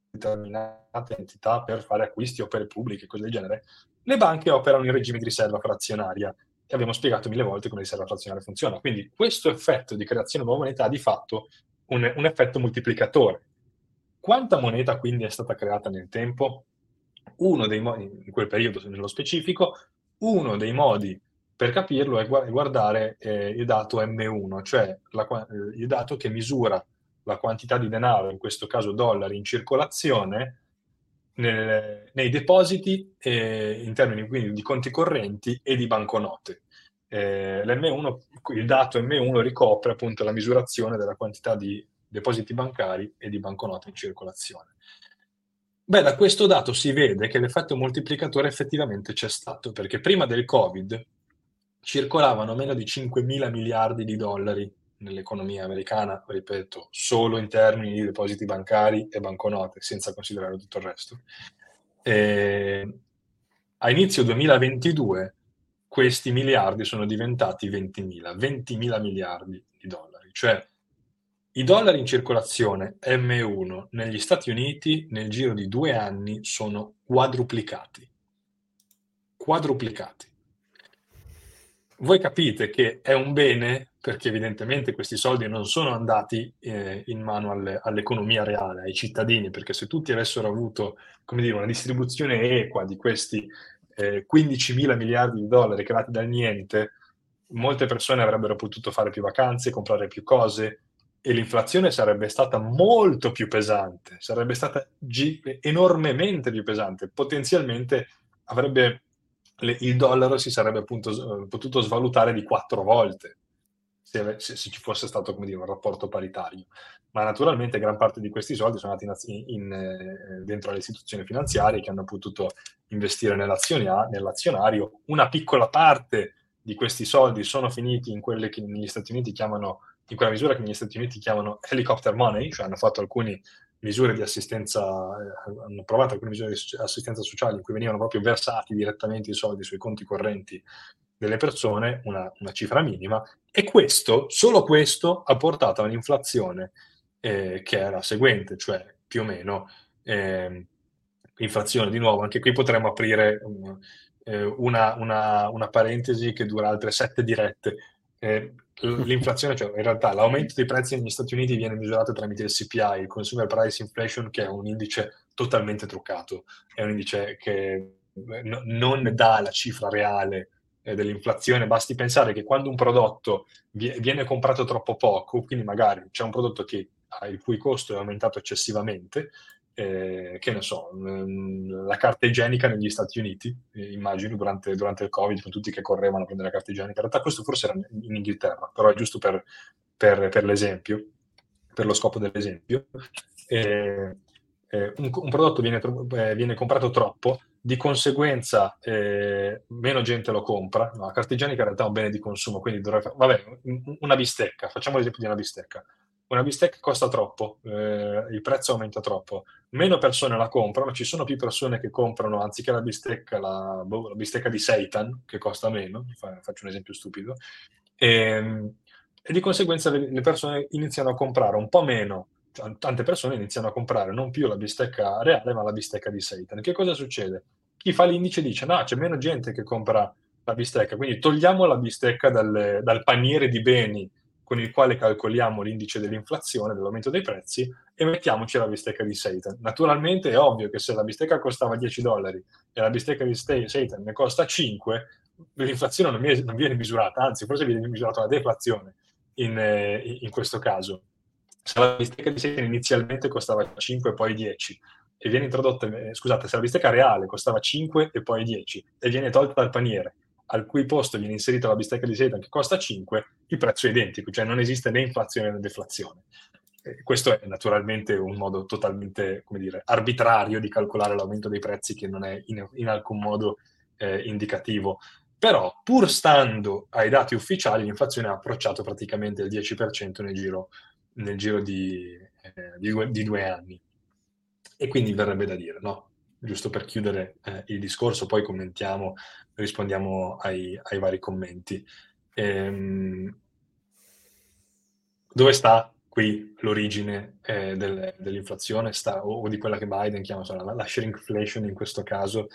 determinate entità per fare acquisti o per pubbliche, cose del genere, le banche operano in regime di riserva frazionaria e abbiamo spiegato mille volte come riserva frazionaria funziona. Quindi questo effetto di creazione di nuova moneta ha di fatto un, un effetto moltiplicatore. Quanta moneta quindi è stata creata nel tempo? Uno dei modi, in quel periodo nello specifico, uno dei modi per capirlo è guardare eh, il dato M1, cioè la, eh, il dato che misura la quantità di denaro, in questo caso dollari, in circolazione nel, nei depositi eh, in termini quindi di conti correnti e di banconote. Eh, l'M1, il dato M1 ricopre appunto la misurazione della quantità di depositi bancari e di banconote in circolazione. Beh, da questo dato si vede che l'effetto moltiplicatore effettivamente c'è stato, perché prima del Covid circolavano meno di 5 mila miliardi di dollari nell'economia americana, ripeto, solo in termini di depositi bancari e banconote, senza considerare tutto il resto. E a inizio 2022 questi miliardi sono diventati 20.000, 20.000 miliardi di dollari, cioè i dollari in circolazione M1 negli Stati Uniti nel giro di due anni sono quadruplicati. Quadruplicati. Voi capite che è un bene perché evidentemente questi soldi non sono andati eh, in mano alle, all'economia reale, ai cittadini, perché se tutti avessero avuto dire, una distribuzione equa di questi eh, 15 mila miliardi di dollari creati dal niente, molte persone avrebbero potuto fare più vacanze, comprare più cose e l'inflazione sarebbe stata molto più pesante, sarebbe stata gi- enormemente più pesante, potenzialmente avrebbe il dollaro si sarebbe appunto potuto svalutare di quattro volte se, se, se, ci fosse stato dire, un rapporto paritario. Ma naturalmente gran parte di questi soldi sono andati in, in, eh, dentro alle istituzioni finanziarie che hanno potuto investire nell'azionario. Una piccola parte di questi soldi sono finiti in quelle che negli Stati Uniti chiamano, in quella misura che negli Stati Uniti chiamano helicopter money, cioè hanno fatto alcune misure di assistenza, eh, hanno provato alcune misure di assistenza sociale in cui venivano proprio versati direttamente i soldi sui conti correnti delle persone, una, una cifra minima, e questo, solo questo, ha portato a un'inflazione eh, che era seguente, cioè più o meno eh, inflazione. Di nuovo, anche qui potremmo aprire um, una, una, una, parentesi che dura altre sette dirette. Eh, l'inflazione, cioè in realtà l'aumento dei prezzi negli Stati Uniti viene misurato tramite il CPI, il Consumer Price Inflation, che è un indice totalmente truccato, è un indice che no, non dà la cifra reale eh, dell'inflazione, basti pensare che quando un prodotto viene comprato troppo poco, quindi magari c'è un prodotto che, il cui costo è aumentato eccessivamente, eh, che ne so, mm, la carta igienica negli Stati Uniti, eh, immagino, durante, durante, il Covid, con tutti che correvano a prendere la carta igienica. In realtà questo forse era in Inghilterra, però è giusto per, per, per l'esempio, per lo scopo dell'esempio. Eh, eh un, un, prodotto viene, eh, viene, comprato troppo, di conseguenza eh, meno gente lo compra. No, la carta igienica in realtà è un bene di consumo, quindi dovrebbe... Vabbè, una bistecca, facciamo l'esempio di una bistecca una bistecca costa troppo, eh, il prezzo aumenta troppo, meno persone la comprano, ci sono più persone che comprano anziché la bistecca, la, boh, la bistecca di seitan, che costa meno, faccio un esempio stupido, e, ehm, e di conseguenza le, persone iniziano a comprare un po' meno, tante persone iniziano a comprare non più la bistecca reale, ma la bistecca di seitan. Che cosa succede? Chi fa l'indice dice, no, c'è meno gente che compra la bistecca, quindi togliamo la bistecca dal, dal paniere di beni con il quale calcoliamo l'indice dell'inflazione, dell'aumento dei prezzi, e mettiamoci la bistecca di Satan. Naturalmente è ovvio che se la bistecca costava 10 dollari e la bistecca di Satan ne costa 5, l'inflazione non viene, non viene misurata, anzi forse viene misurata la deflazione in, eh, in questo caso. Se la bistecca di Satan inizialmente costava 5 e poi 10, e viene introdotta, eh, scusate, se la bistecca reale costava 5 e poi 10 e viene tolta dal paniere al cui posto viene inserita la bistecca di seitan che costa 5, il prezzo è identico, cioè non esiste né inflazione né deflazione. Questo è naturalmente un modo totalmente, come dire, arbitrario di calcolare l'aumento dei prezzi che non è in, in alcun modo eh, indicativo. Però, pur stando ai dati ufficiali, l'inflazione ha approcciato praticamente il 10% nel giro, nel giro di, eh, di, due, di due anni. E quindi verrebbe da dire, no? giusto per chiudere eh, il discorso, poi commentiamo, rispondiamo ai, ai vari commenti. Ehm, dove sta qui l'origine eh, del, dell'inflazione sta, o, o, di quella che Biden chiama la, la shrinkflation in questo caso?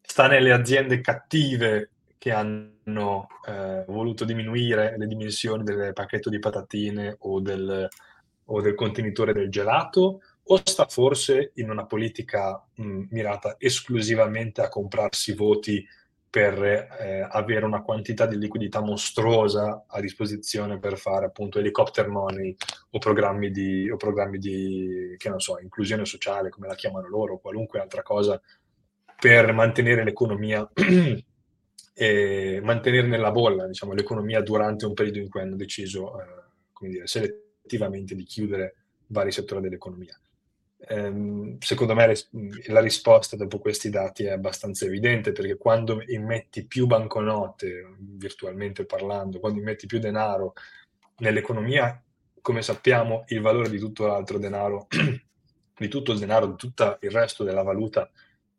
Sta nelle aziende cattive che hanno eh, voluto diminuire le dimensioni del pacchetto di patatine o del, o del contenitore del gelato o sta forse in una politica mh, mirata esclusivamente a comprarsi voti per eh, avere una quantità di liquidità mostruosa a disposizione per fare appunto helicopter money o programmi di, o programmi di che non so, inclusione sociale, come la chiamano loro, o qualunque altra cosa, per mantenere l'economia e mantenere nella bolla diciamo, l'economia durante un periodo in cui hanno deciso eh, dire, selettivamente di chiudere vari settori dell'economia. Ehm, secondo me la risposta dopo questi dati è abbastanza evidente perché quando immetti più banconote, virtualmente parlando, quando immetti più denaro nell'economia, come sappiamo il valore di tutto l'altro denaro, di tutto il denaro, di tutto il resto della valuta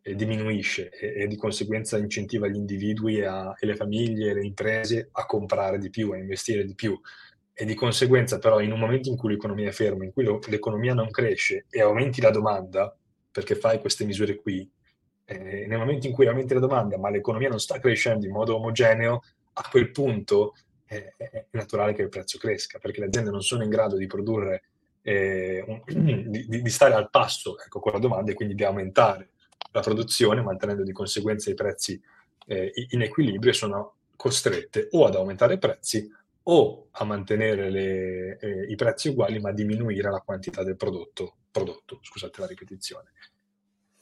diminuisce e, e, di conseguenza incentiva gli individui a, e le famiglie e le imprese a comprare di più, a investire di più. E di conseguenza però in un momento in cui l'economia è ferma, in cui l'economia non cresce e aumenti la domanda, perché fai queste misure qui, eh, nel momento in cui aumenti la domanda ma l'economia non sta crescendo in modo omogeneo, a quel punto eh, è naturale che il prezzo cresca, perché le aziende non sono in grado di produrre, eh, un, di, di, stare al passo ecco, con la domanda e quindi di aumentare la produzione, mantenendo di conseguenza i prezzi eh, in equilibrio sono costrette o ad aumentare i prezzi o a mantenere le, eh, i prezzi uguali ma diminuire la quantità del prodotto, prodotto, scusate la ripetizione.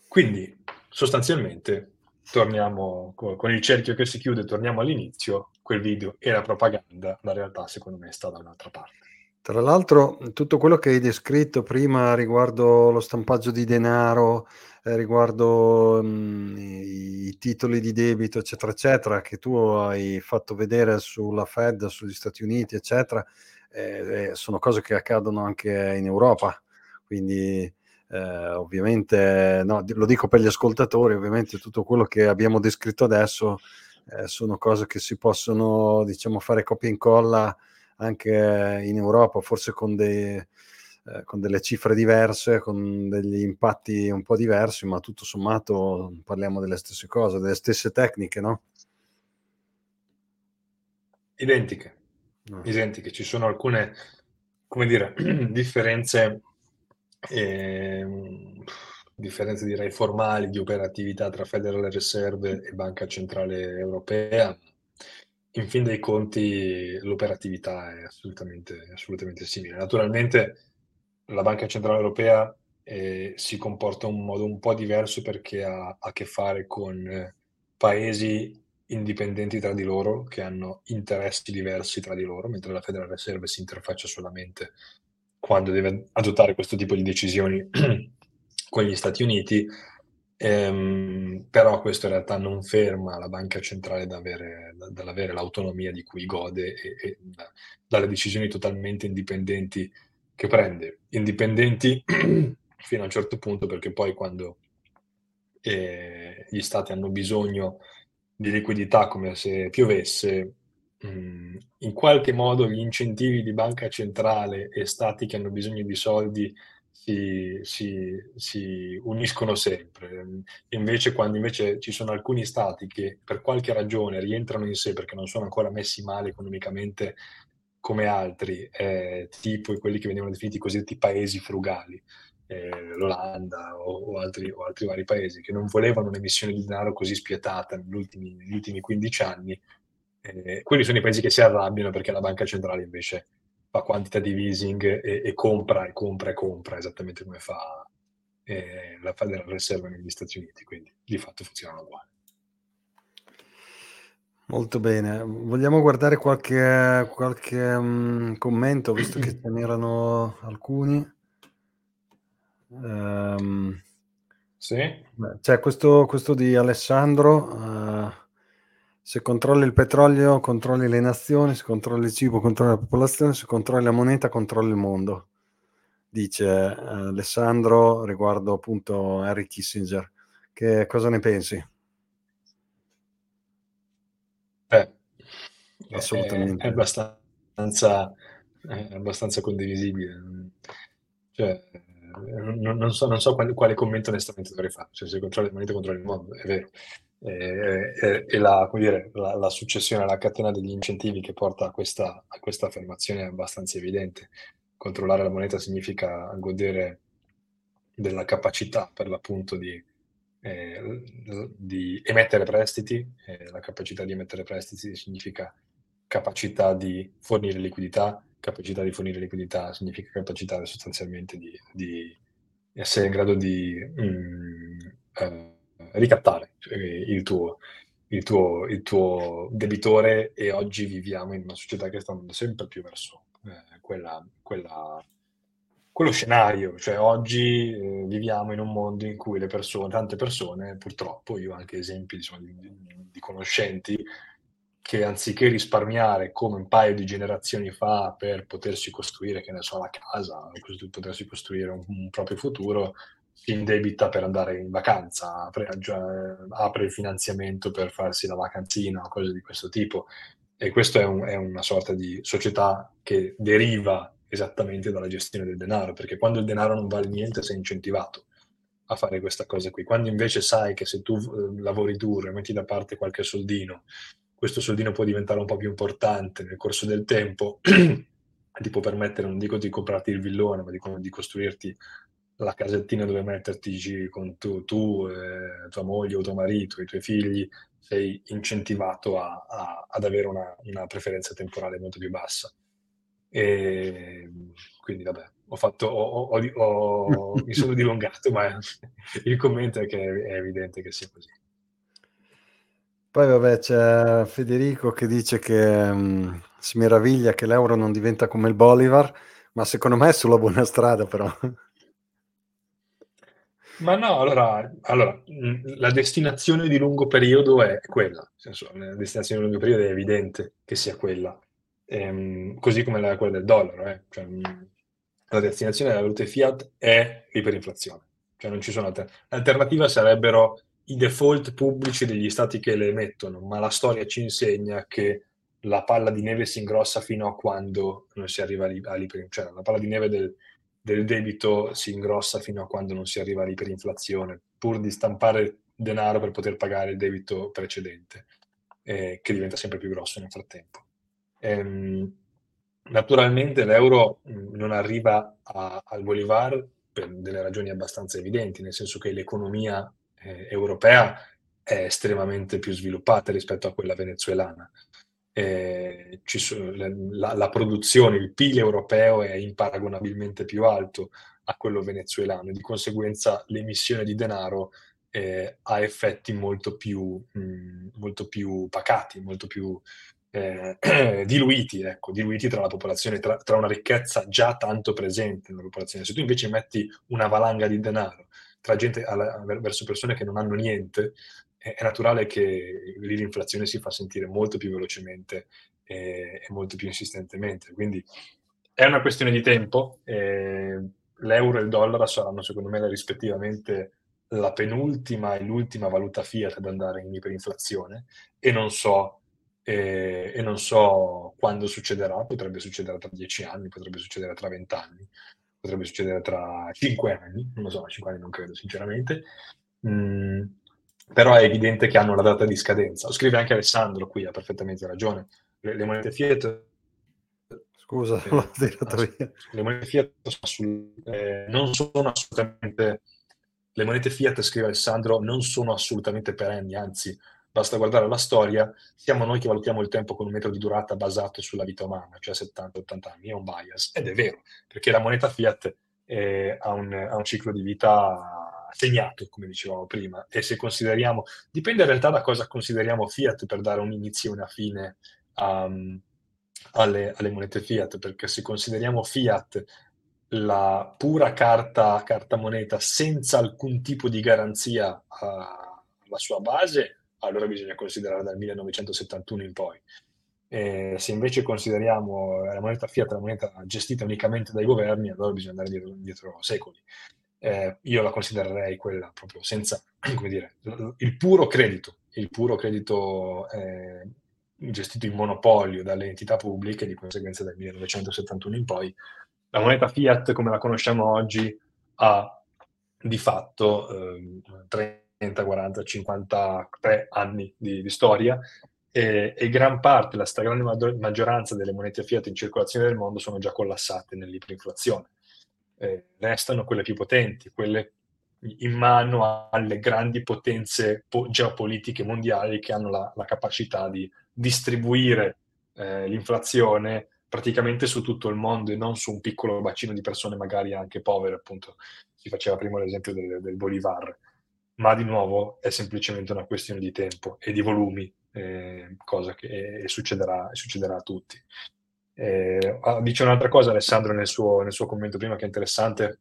Quindi sostanzialmente torniamo con il cerchio che si chiude, torniamo all'inizio, quel video era propaganda, la realtà secondo me sta da un'altra parte. Tra l'altro tutto quello che hai descritto prima riguardo lo stampaggio di denaro, eh, riguardo mh, mm, i titoli di debito, eccetera, eccetera, che tu hai fatto vedere sulla Fed, sugli Stati Uniti, eccetera, eh, eh, sono cose che accadono anche in Europa. Quindi eh, ovviamente, no, lo dico per gli ascoltatori, ovviamente tutto quello che abbiamo descritto adesso eh, sono cose che si possono, diciamo, fare copia e incolla anche in Europa, forse con dei eh, con delle cifre diverse, con degli impatti un po' diversi, ma tutto sommato parliamo delle stesse cose, delle stesse tecniche, no? Identiche, no. identiche. Ci sono alcune, come dire, differenze, eh, differenze direi formali di operatività tra Federal Reserve e Banca Centrale Europea. In fin dei conti l'operatività è assolutamente, assolutamente simile. Naturalmente la Banca Centrale Europea eh, si comporta in modo un po' diverso perché ha ha a che fare con eh, paesi indipendenti tra di loro, che hanno interessi diversi tra di loro, mentre la Federal Reserve si interfaccia solamente quando deve adottare questo tipo di decisioni con gli Stati Uniti, ehm, però questo in realtà non ferma la banca centrale da avere, da, dall'avere l'autonomia di cui gode e, e da, dalle decisioni totalmente indipendenti che prende. Indipendenti fino a un certo punto perché poi quando eh, gli Stati hanno bisogno di liquidità come se piovesse, mh, in qualche modo gli incentivi di banca centrale e stati che hanno bisogno di soldi si, si, si uniscono sempre. Invece, quando invece ci sono alcuni stati che per qualche ragione rientrano in sé perché non sono ancora messi male economicamente come altri, eh, tipo quelli che venivano definiti cosiddetti paesi frugali, eh, l'Olanda o, o, altri, o, altri, vari paesi che non volevano un'emissione di denaro così spietata negli ultimi, negli ultimi 15 anni, eh, quelli sono i paesi che si arrabbiano perché la banca centrale invece fa quantitative easing e, e compra e compra e compra esattamente come fa eh, la Federal Reserve negli Stati Uniti, quindi di fatto funzionano uguali. Molto bene, vogliamo guardare qualche, qualche um, commento, visto che ce n'erano alcuni. Um, sì. C'è questo, questo di Alessandro. Uh, se controlli il petrolio, controlli le nazioni, se controlli il cibo, controlli la popolazione, se controlli la moneta, controlli il mondo. Dice uh, Alessandro riguardo appunto Harry Kissinger. Che cosa ne pensi? Eh, Assolutamente. È, è, abbastanza, è abbastanza condivisibile. Cioè, non, non, so, non so quale, quale, commento onestamente dovrei fare, cioè se controlli il moneta controlli il mondo, è vero. E, e, e la, dire, la, la, successione, la catena degli incentivi che porta a questa, a questa affermazione è abbastanza evidente. Controllare la moneta significa godere della capacità per l'appunto di, eh, di emettere prestiti, eh, la capacità di emettere prestiti significa capacità di fornire liquidità, capacità di fornire liquidità significa capacità sostanzialmente di, di essere in grado di mm, eh, ricattare cioè, il, tuo, il, tuo, il, tuo, debitore e oggi viviamo in una società che sta andando sempre più verso eh, quella, quella, quello scenario, cioè oggi eh, viviamo in un mondo in cui le persone, tante persone, purtroppo, io ho anche esempi insomma, di, di conoscenti, che anziché risparmiare come un paio di generazioni fa per potersi costruire, che ne so, la casa, potersi costruire un, un proprio futuro, si indebita per andare in vacanza, apre, apre, il finanziamento per farsi la vacanzina cose di questo tipo. E questo è, un, è una sorta di società che deriva esattamente dalla gestione del denaro, perché quando il denaro non vale niente sei incentivato a fare questa cosa qui. Quando invece sai che se tu eh, lavori duro e metti da parte qualche soldino questo soldino può diventare un po' più importante nel corso del tempo, ti può permettere, non dico di comprarti il villone, ma di, di costruirti la casettina dove metterti con tu, tu eh, tua moglie o tuo marito, i tuoi figli, sei incentivato a, a, ad avere una, una, preferenza temporale molto più bassa. E quindi vabbè, ho fatto, ho, ho, ho, mi sono dilungato, ma il commento è che è evidente che sia così. Poi vabbè c'è Federico che dice che mh, si meraviglia che l'euro non diventa come il Bolivar, ma secondo me è sulla buona strada però. Ma no, allora, allora la destinazione di lungo periodo è quella, senso, la destinazione di lungo periodo è evidente che sia quella, ehm, così come la, quella del dollaro. Eh. Cioè, la destinazione della valuta fiat è l'iperinflazione, cioè non ci sono alter- l'alternativa sarebbero i default pubblici degli stati che le emettono, ma la storia ci insegna che la palla di neve si ingrossa fino a quando non si arriva all'iperinflazione, cioè la palla di neve del, del debito si ingrossa fino a quando non si arriva all'iperinflazione, pur di stampare denaro per poter pagare il debito precedente, eh, che diventa sempre più grosso nel frattempo. Ehm, naturalmente l'euro mh, non arriva a, al Bolivar per delle ragioni abbastanza evidenti, nel senso che l'economia eh, europea è estremamente più sviluppata rispetto a quella venezuelana. Eh, sono, la, la, produzione, il PIL europeo è imparagonabilmente più alto a quello venezuelano di conseguenza l'emissione di denaro eh, ha effetti molto più, mh, molto più pacati, molto più eh, diluiti, ecco, diluiti tra la popolazione, tra, tra, una ricchezza già tanto presente nella popolazione. Se tu invece metti una valanga di denaro gente alla, verso persone che non hanno niente, è, naturale che lì l'inflazione si fa sentire molto più velocemente e, e molto più insistentemente. Quindi è una questione di tempo. Eh, l'euro e il dollaro saranno, secondo me, rispettivamente la penultima e l'ultima valuta fiat ad andare in iperinflazione e non so e, e, non so quando succederà, potrebbe succedere tra dieci anni, potrebbe succedere tra vent'anni, potrebbe succedere tra cinque anni, non lo so, cinque anni non credo sinceramente, mm, però è evidente che hanno la data di scadenza. Lo scrive anche Alessandro qui, ha perfettamente ragione. Le, le monete Fiat... Scusa, l'ho tirato via. Le monete Fiat sul, eh, non sono assolutamente... Le monete Fiat, scrive Alessandro, non sono assolutamente perenni, anzi basta guardare la storia, siamo noi che valutiamo il tempo con un metro di durata basato sulla vita umana, cioè 70-80 anni, è un bias, ed è vero, perché la moneta fiat eh, ha, un, ha, un, ciclo di vita segnato, come dicevamo prima, e se consideriamo, dipende in realtà da cosa consideriamo fiat per dare un inizio e una fine um, alle, alle, monete fiat, perché se consideriamo fiat la pura carta, carta moneta senza alcun tipo di garanzia alla sua base, allora bisogna considerare dal 1971 in poi. E se invece consideriamo la moneta fiat la moneta gestita unicamente dai governi, allora bisogna andare dietro, dietro secoli. Eh, io la considererei quella proprio senza, come dire, il puro credito, il puro credito eh, gestito in monopolio dalle entità pubbliche, di conseguenza dal 1971 in poi. La moneta fiat, come la conosciamo oggi, ha di fatto eh, 30, 40, 53 anni di, di storia e, e, gran parte, la stragrande maggioranza delle monete fiat in circolazione nel mondo sono già collassate nell'iperinflazione. Eh, restano quelle più potenti, quelle in mano alle grandi potenze po- geopolitiche mondiali che hanno la, la capacità di distribuire eh, l'inflazione praticamente su tutto il mondo e non su un piccolo bacino di persone magari anche povere, appunto. Si faceva prima l'esempio del, del Bolivar ma di nuovo è semplicemente una questione di tempo e di volumi, eh, cosa che succederà, succederà, a tutti. Eh, dice un'altra cosa Alessandro nel suo, nel suo, commento prima che è interessante,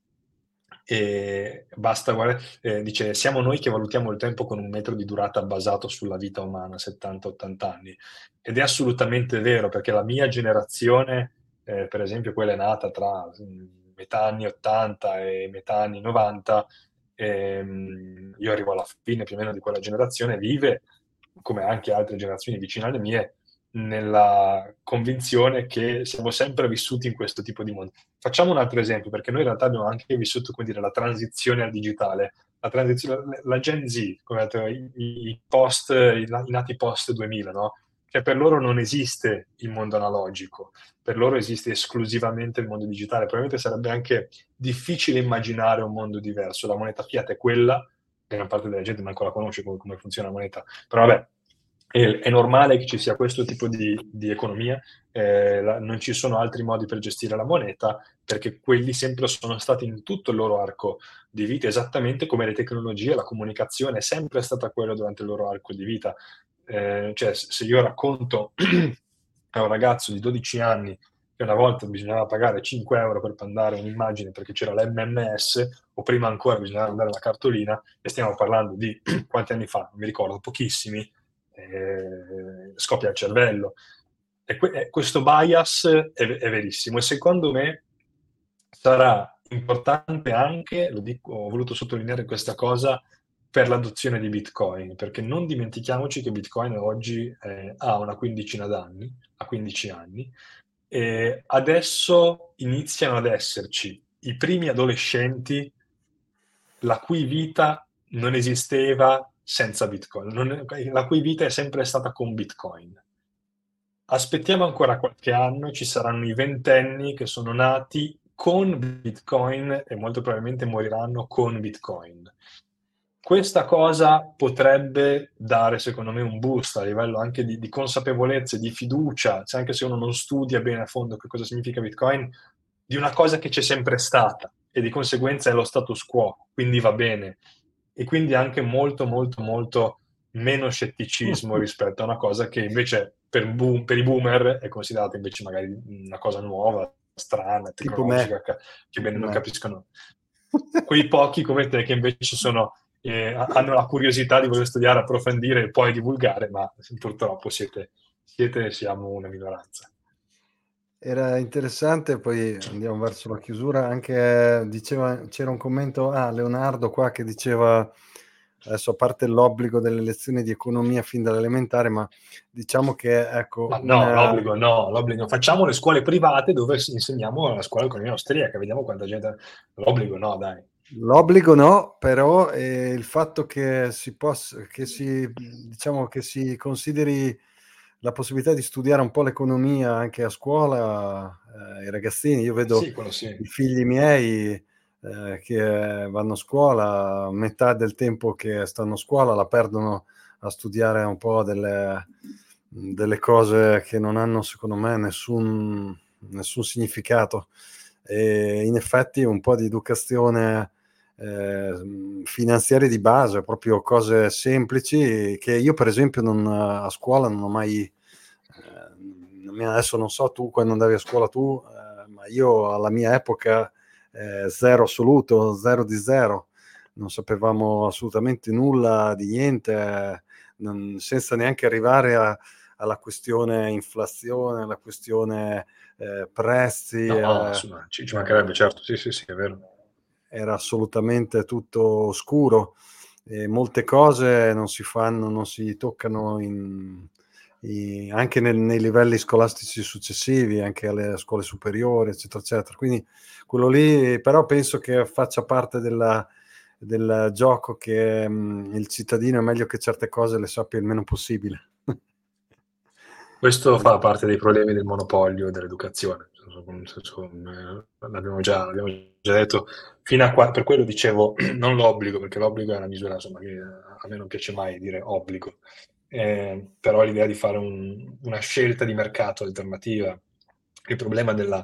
e basta guardare, eh, dice siamo noi che valutiamo il tempo con un metro di durata basato sulla vita umana, 70-80 anni, ed è assolutamente vero perché la mia generazione, eh, per esempio quella è nata tra mm, metà anni 80 e metà anni 90, ehm, io arrivo alla fine più o meno di quella generazione, vive, come anche altre generazioni vicine alle mie, nella convinzione che siamo sempre vissuti in questo tipo di mondo. Facciamo un altro esempio, perché noi in realtà abbiamo anche vissuto, dire, la transizione al digitale, la, transizione, la Gen Z, come detto, i, i, post, i, nati post 2000, no? Cioè per loro non esiste il mondo analogico, per loro esiste esclusivamente il mondo digitale. Probabilmente sarebbe anche difficile immaginare un mondo diverso. La moneta fiat è quella, una parte della gente non ancora conosce come, come funziona la moneta, però vabbè, è, è, normale che ci sia questo tipo di, di economia, eh, la, non ci sono altri modi per gestire la moneta, perché quelli sempre sono stati in tutto il loro arco di vita, esattamente come le tecnologie, la comunicazione è sempre stata quella durante il loro arco di vita. Eh, cioè se io racconto a un ragazzo di 12 anni che una volta bisognava pagare 5 euro per mandare un'immagine perché c'era l'MMS o prima ancora bisognava mandare la cartolina e stiamo parlando di quanti anni fa, non mi ricordo, pochissimi, eh, scoppia il cervello. E que- questo bias è, è verissimo e secondo me sarà importante anche, dico, ho voluto sottolineare questa cosa, per l'adozione di Bitcoin, perché non dimentichiamoci che Bitcoin oggi eh, ha una quindicina d'anni, ha 15 anni, e adesso iniziano ad esserci i primi adolescenti la cui vita non esisteva senza Bitcoin, non, la cui vita è sempre stata con Bitcoin. Aspettiamo ancora qualche anno, ci saranno i ventenni che sono nati con Bitcoin e molto probabilmente moriranno con Bitcoin. Questa cosa potrebbe dare, secondo me, un boost a livello anche di, di consapevolezza, di fiducia, cioè anche se uno non studia bene a fondo che cosa significa Bitcoin, di una cosa che c'è sempre stata e di conseguenza è lo status quo, quindi va bene. E quindi anche molto, molto, molto meno scetticismo rispetto a una cosa che invece per, boom, per i boomer è considerata invece magari una cosa nuova, strana, tecnologica, che, che bene non capiscono. Quei pochi come te che invece sono, eh, hanno la curiosità di voler studiare, approfondire e poi divulgare, ma purtroppo siete, siete siamo una minoranza. Era interessante, poi andiamo verso la chiusura, anche diceva, c'era un commento, ah, Leonardo qua che diceva, adesso a parte l'obbligo delle lezioni di economia fin dall'elementare, ma diciamo che ecco... Ma no, una... l'obbligo no, l'obbligo. Facciamo le scuole private dove insegniamo la scuola economia austriaca, vediamo quanta gente... L'obbligo no, dai. L'obbligo no, però eh, il fatto che si possa, che si, diciamo, che si consideri la possibilità di studiare un po' l'economia anche a scuola, eh, i ragazzini, io vedo sì, sì. i figli miei eh, che vanno a scuola, metà del tempo che stanno a scuola la perdono a studiare un po' delle, delle cose che non hanno secondo me nessun, nessun significato. E in effetti un po' di educazione eh, finanziarie di base, proprio cose semplici che io per esempio non, a scuola non ho mai, eh, adesso non so tu quando andavi a scuola tu, eh, ma io alla mia epoca eh, zero assoluto, zero di zero, non sapevamo assolutamente nulla di niente, non, senza neanche arrivare a, alla questione inflazione, alla questione eh, prezzi. No, no, insomma, ci, ci mancherebbe, certo, sì, sì, sì, è vero era assolutamente tutto oscuro e molte cose non si fanno, non si toccano in, in, anche nel, nei livelli scolastici successivi, anche alle scuole superiori, eccetera, eccetera. Quindi quello lì, però penso che faccia parte della, del gioco che mh, il cittadino è meglio che certe cose le sappia il meno possibile. Questo fa parte dei problemi del monopolio dell'educazione. L'abbiamo già, l'abbiamo già detto, fino a qua, per quello dicevo non l'obbligo, perché l'obbligo è una misura insomma, che a me non piace mai dire obbligo, eh, però l'idea di fare un, una scelta di mercato alternativa. Il problema della,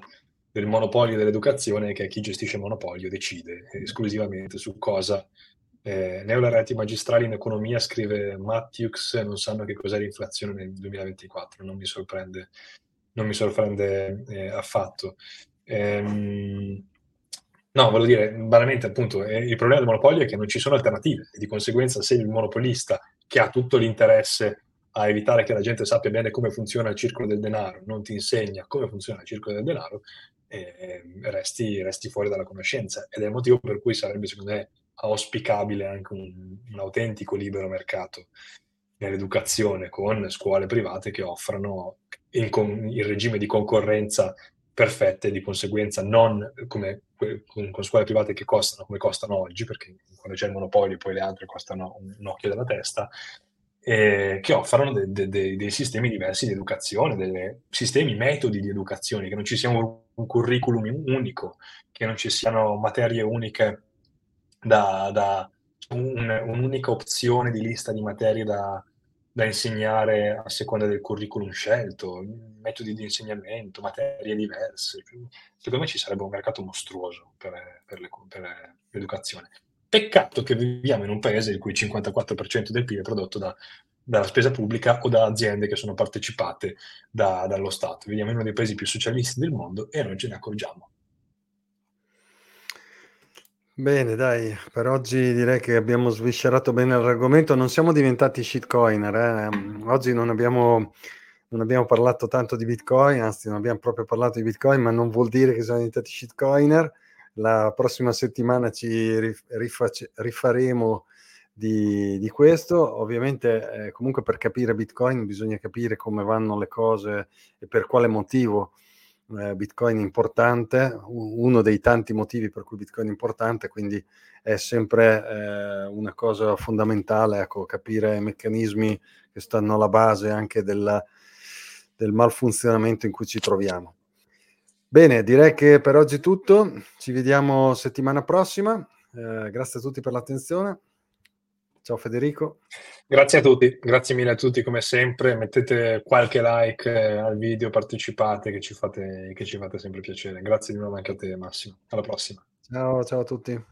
del monopolio dell'educazione è che chi gestisce il monopolio decide esclusivamente su cosa eh, neolaureati magistrali in economia, scrive Matthews, non sanno che cos'è l'inflazione nel 2024, non mi sorprende, non mi sorprende eh, affatto. Ehm, no, voglio dire, banalmente appunto, eh, il problema del monopolio è che non ci sono alternative e di conseguenza se il monopolista che ha tutto l'interesse a evitare che la gente sappia bene come funziona il circolo del denaro, non ti insegna come funziona il circolo del denaro, eh, resti, resti fuori dalla conoscenza. Ed è il motivo per cui sarebbe, secondo me, auspicabile anche un, un autentico libero mercato nell'educazione con scuole private che offrano in, in regime di concorrenza perfette, di conseguenza non come con, con, scuole private che costano come costano oggi, perché quando c'è il monopolio poi le altre costano un, un occhio della testa, eh, che offrono de, de, de, dei sistemi diversi di educazione, dei sistemi, metodi di educazione, che non ci sia un, un curriculum unico, che non ci siano materie uniche da, da un, un'unica opzione di lista di materie da, da, insegnare a seconda del curriculum scelto, metodi di insegnamento, materie diverse. Secondo me ci sarebbe un mercato mostruoso per, per, le, per l'educazione. Peccato che viviamo in un paese in cui il 54% del PIL è prodotto da, dalla spesa pubblica o da aziende che sono partecipate da, dallo Stato. Viviamo in uno dei paesi più socialisti del mondo e non ce ne accorgiamo. Bene, dai, per oggi direi che abbiamo sviscerato bene l'argomento. Non siamo diventati shitcoiner, eh? Oggi non abbiamo, non abbiamo parlato tanto di Bitcoin, anzi non abbiamo proprio parlato di Bitcoin, ma non vuol dire che siamo diventati shitcoiner. La prossima settimana ci rifac- rifaremo di, di, questo. Ovviamente, eh, comunque per capire Bitcoin bisogna capire come vanno le cose e per quale motivo eh, Bitcoin importante, uno dei tanti motivi per cui Bitcoin è importante, quindi è sempre eh, una cosa fondamentale, ecco, capire i meccanismi che stanno alla base anche della, del malfunzionamento in cui ci troviamo. Bene, direi che per oggi è tutto, ci vediamo settimana prossima, eh, grazie a tutti per l'attenzione. Ciao Federico. Grazie a tutti, grazie mille a tutti come sempre. Mettete qualche like eh, al video, partecipate che ci, fate, che ci fate sempre piacere. Grazie di nuovo anche a te Massimo. Alla prossima. Ciao, ciao a tutti.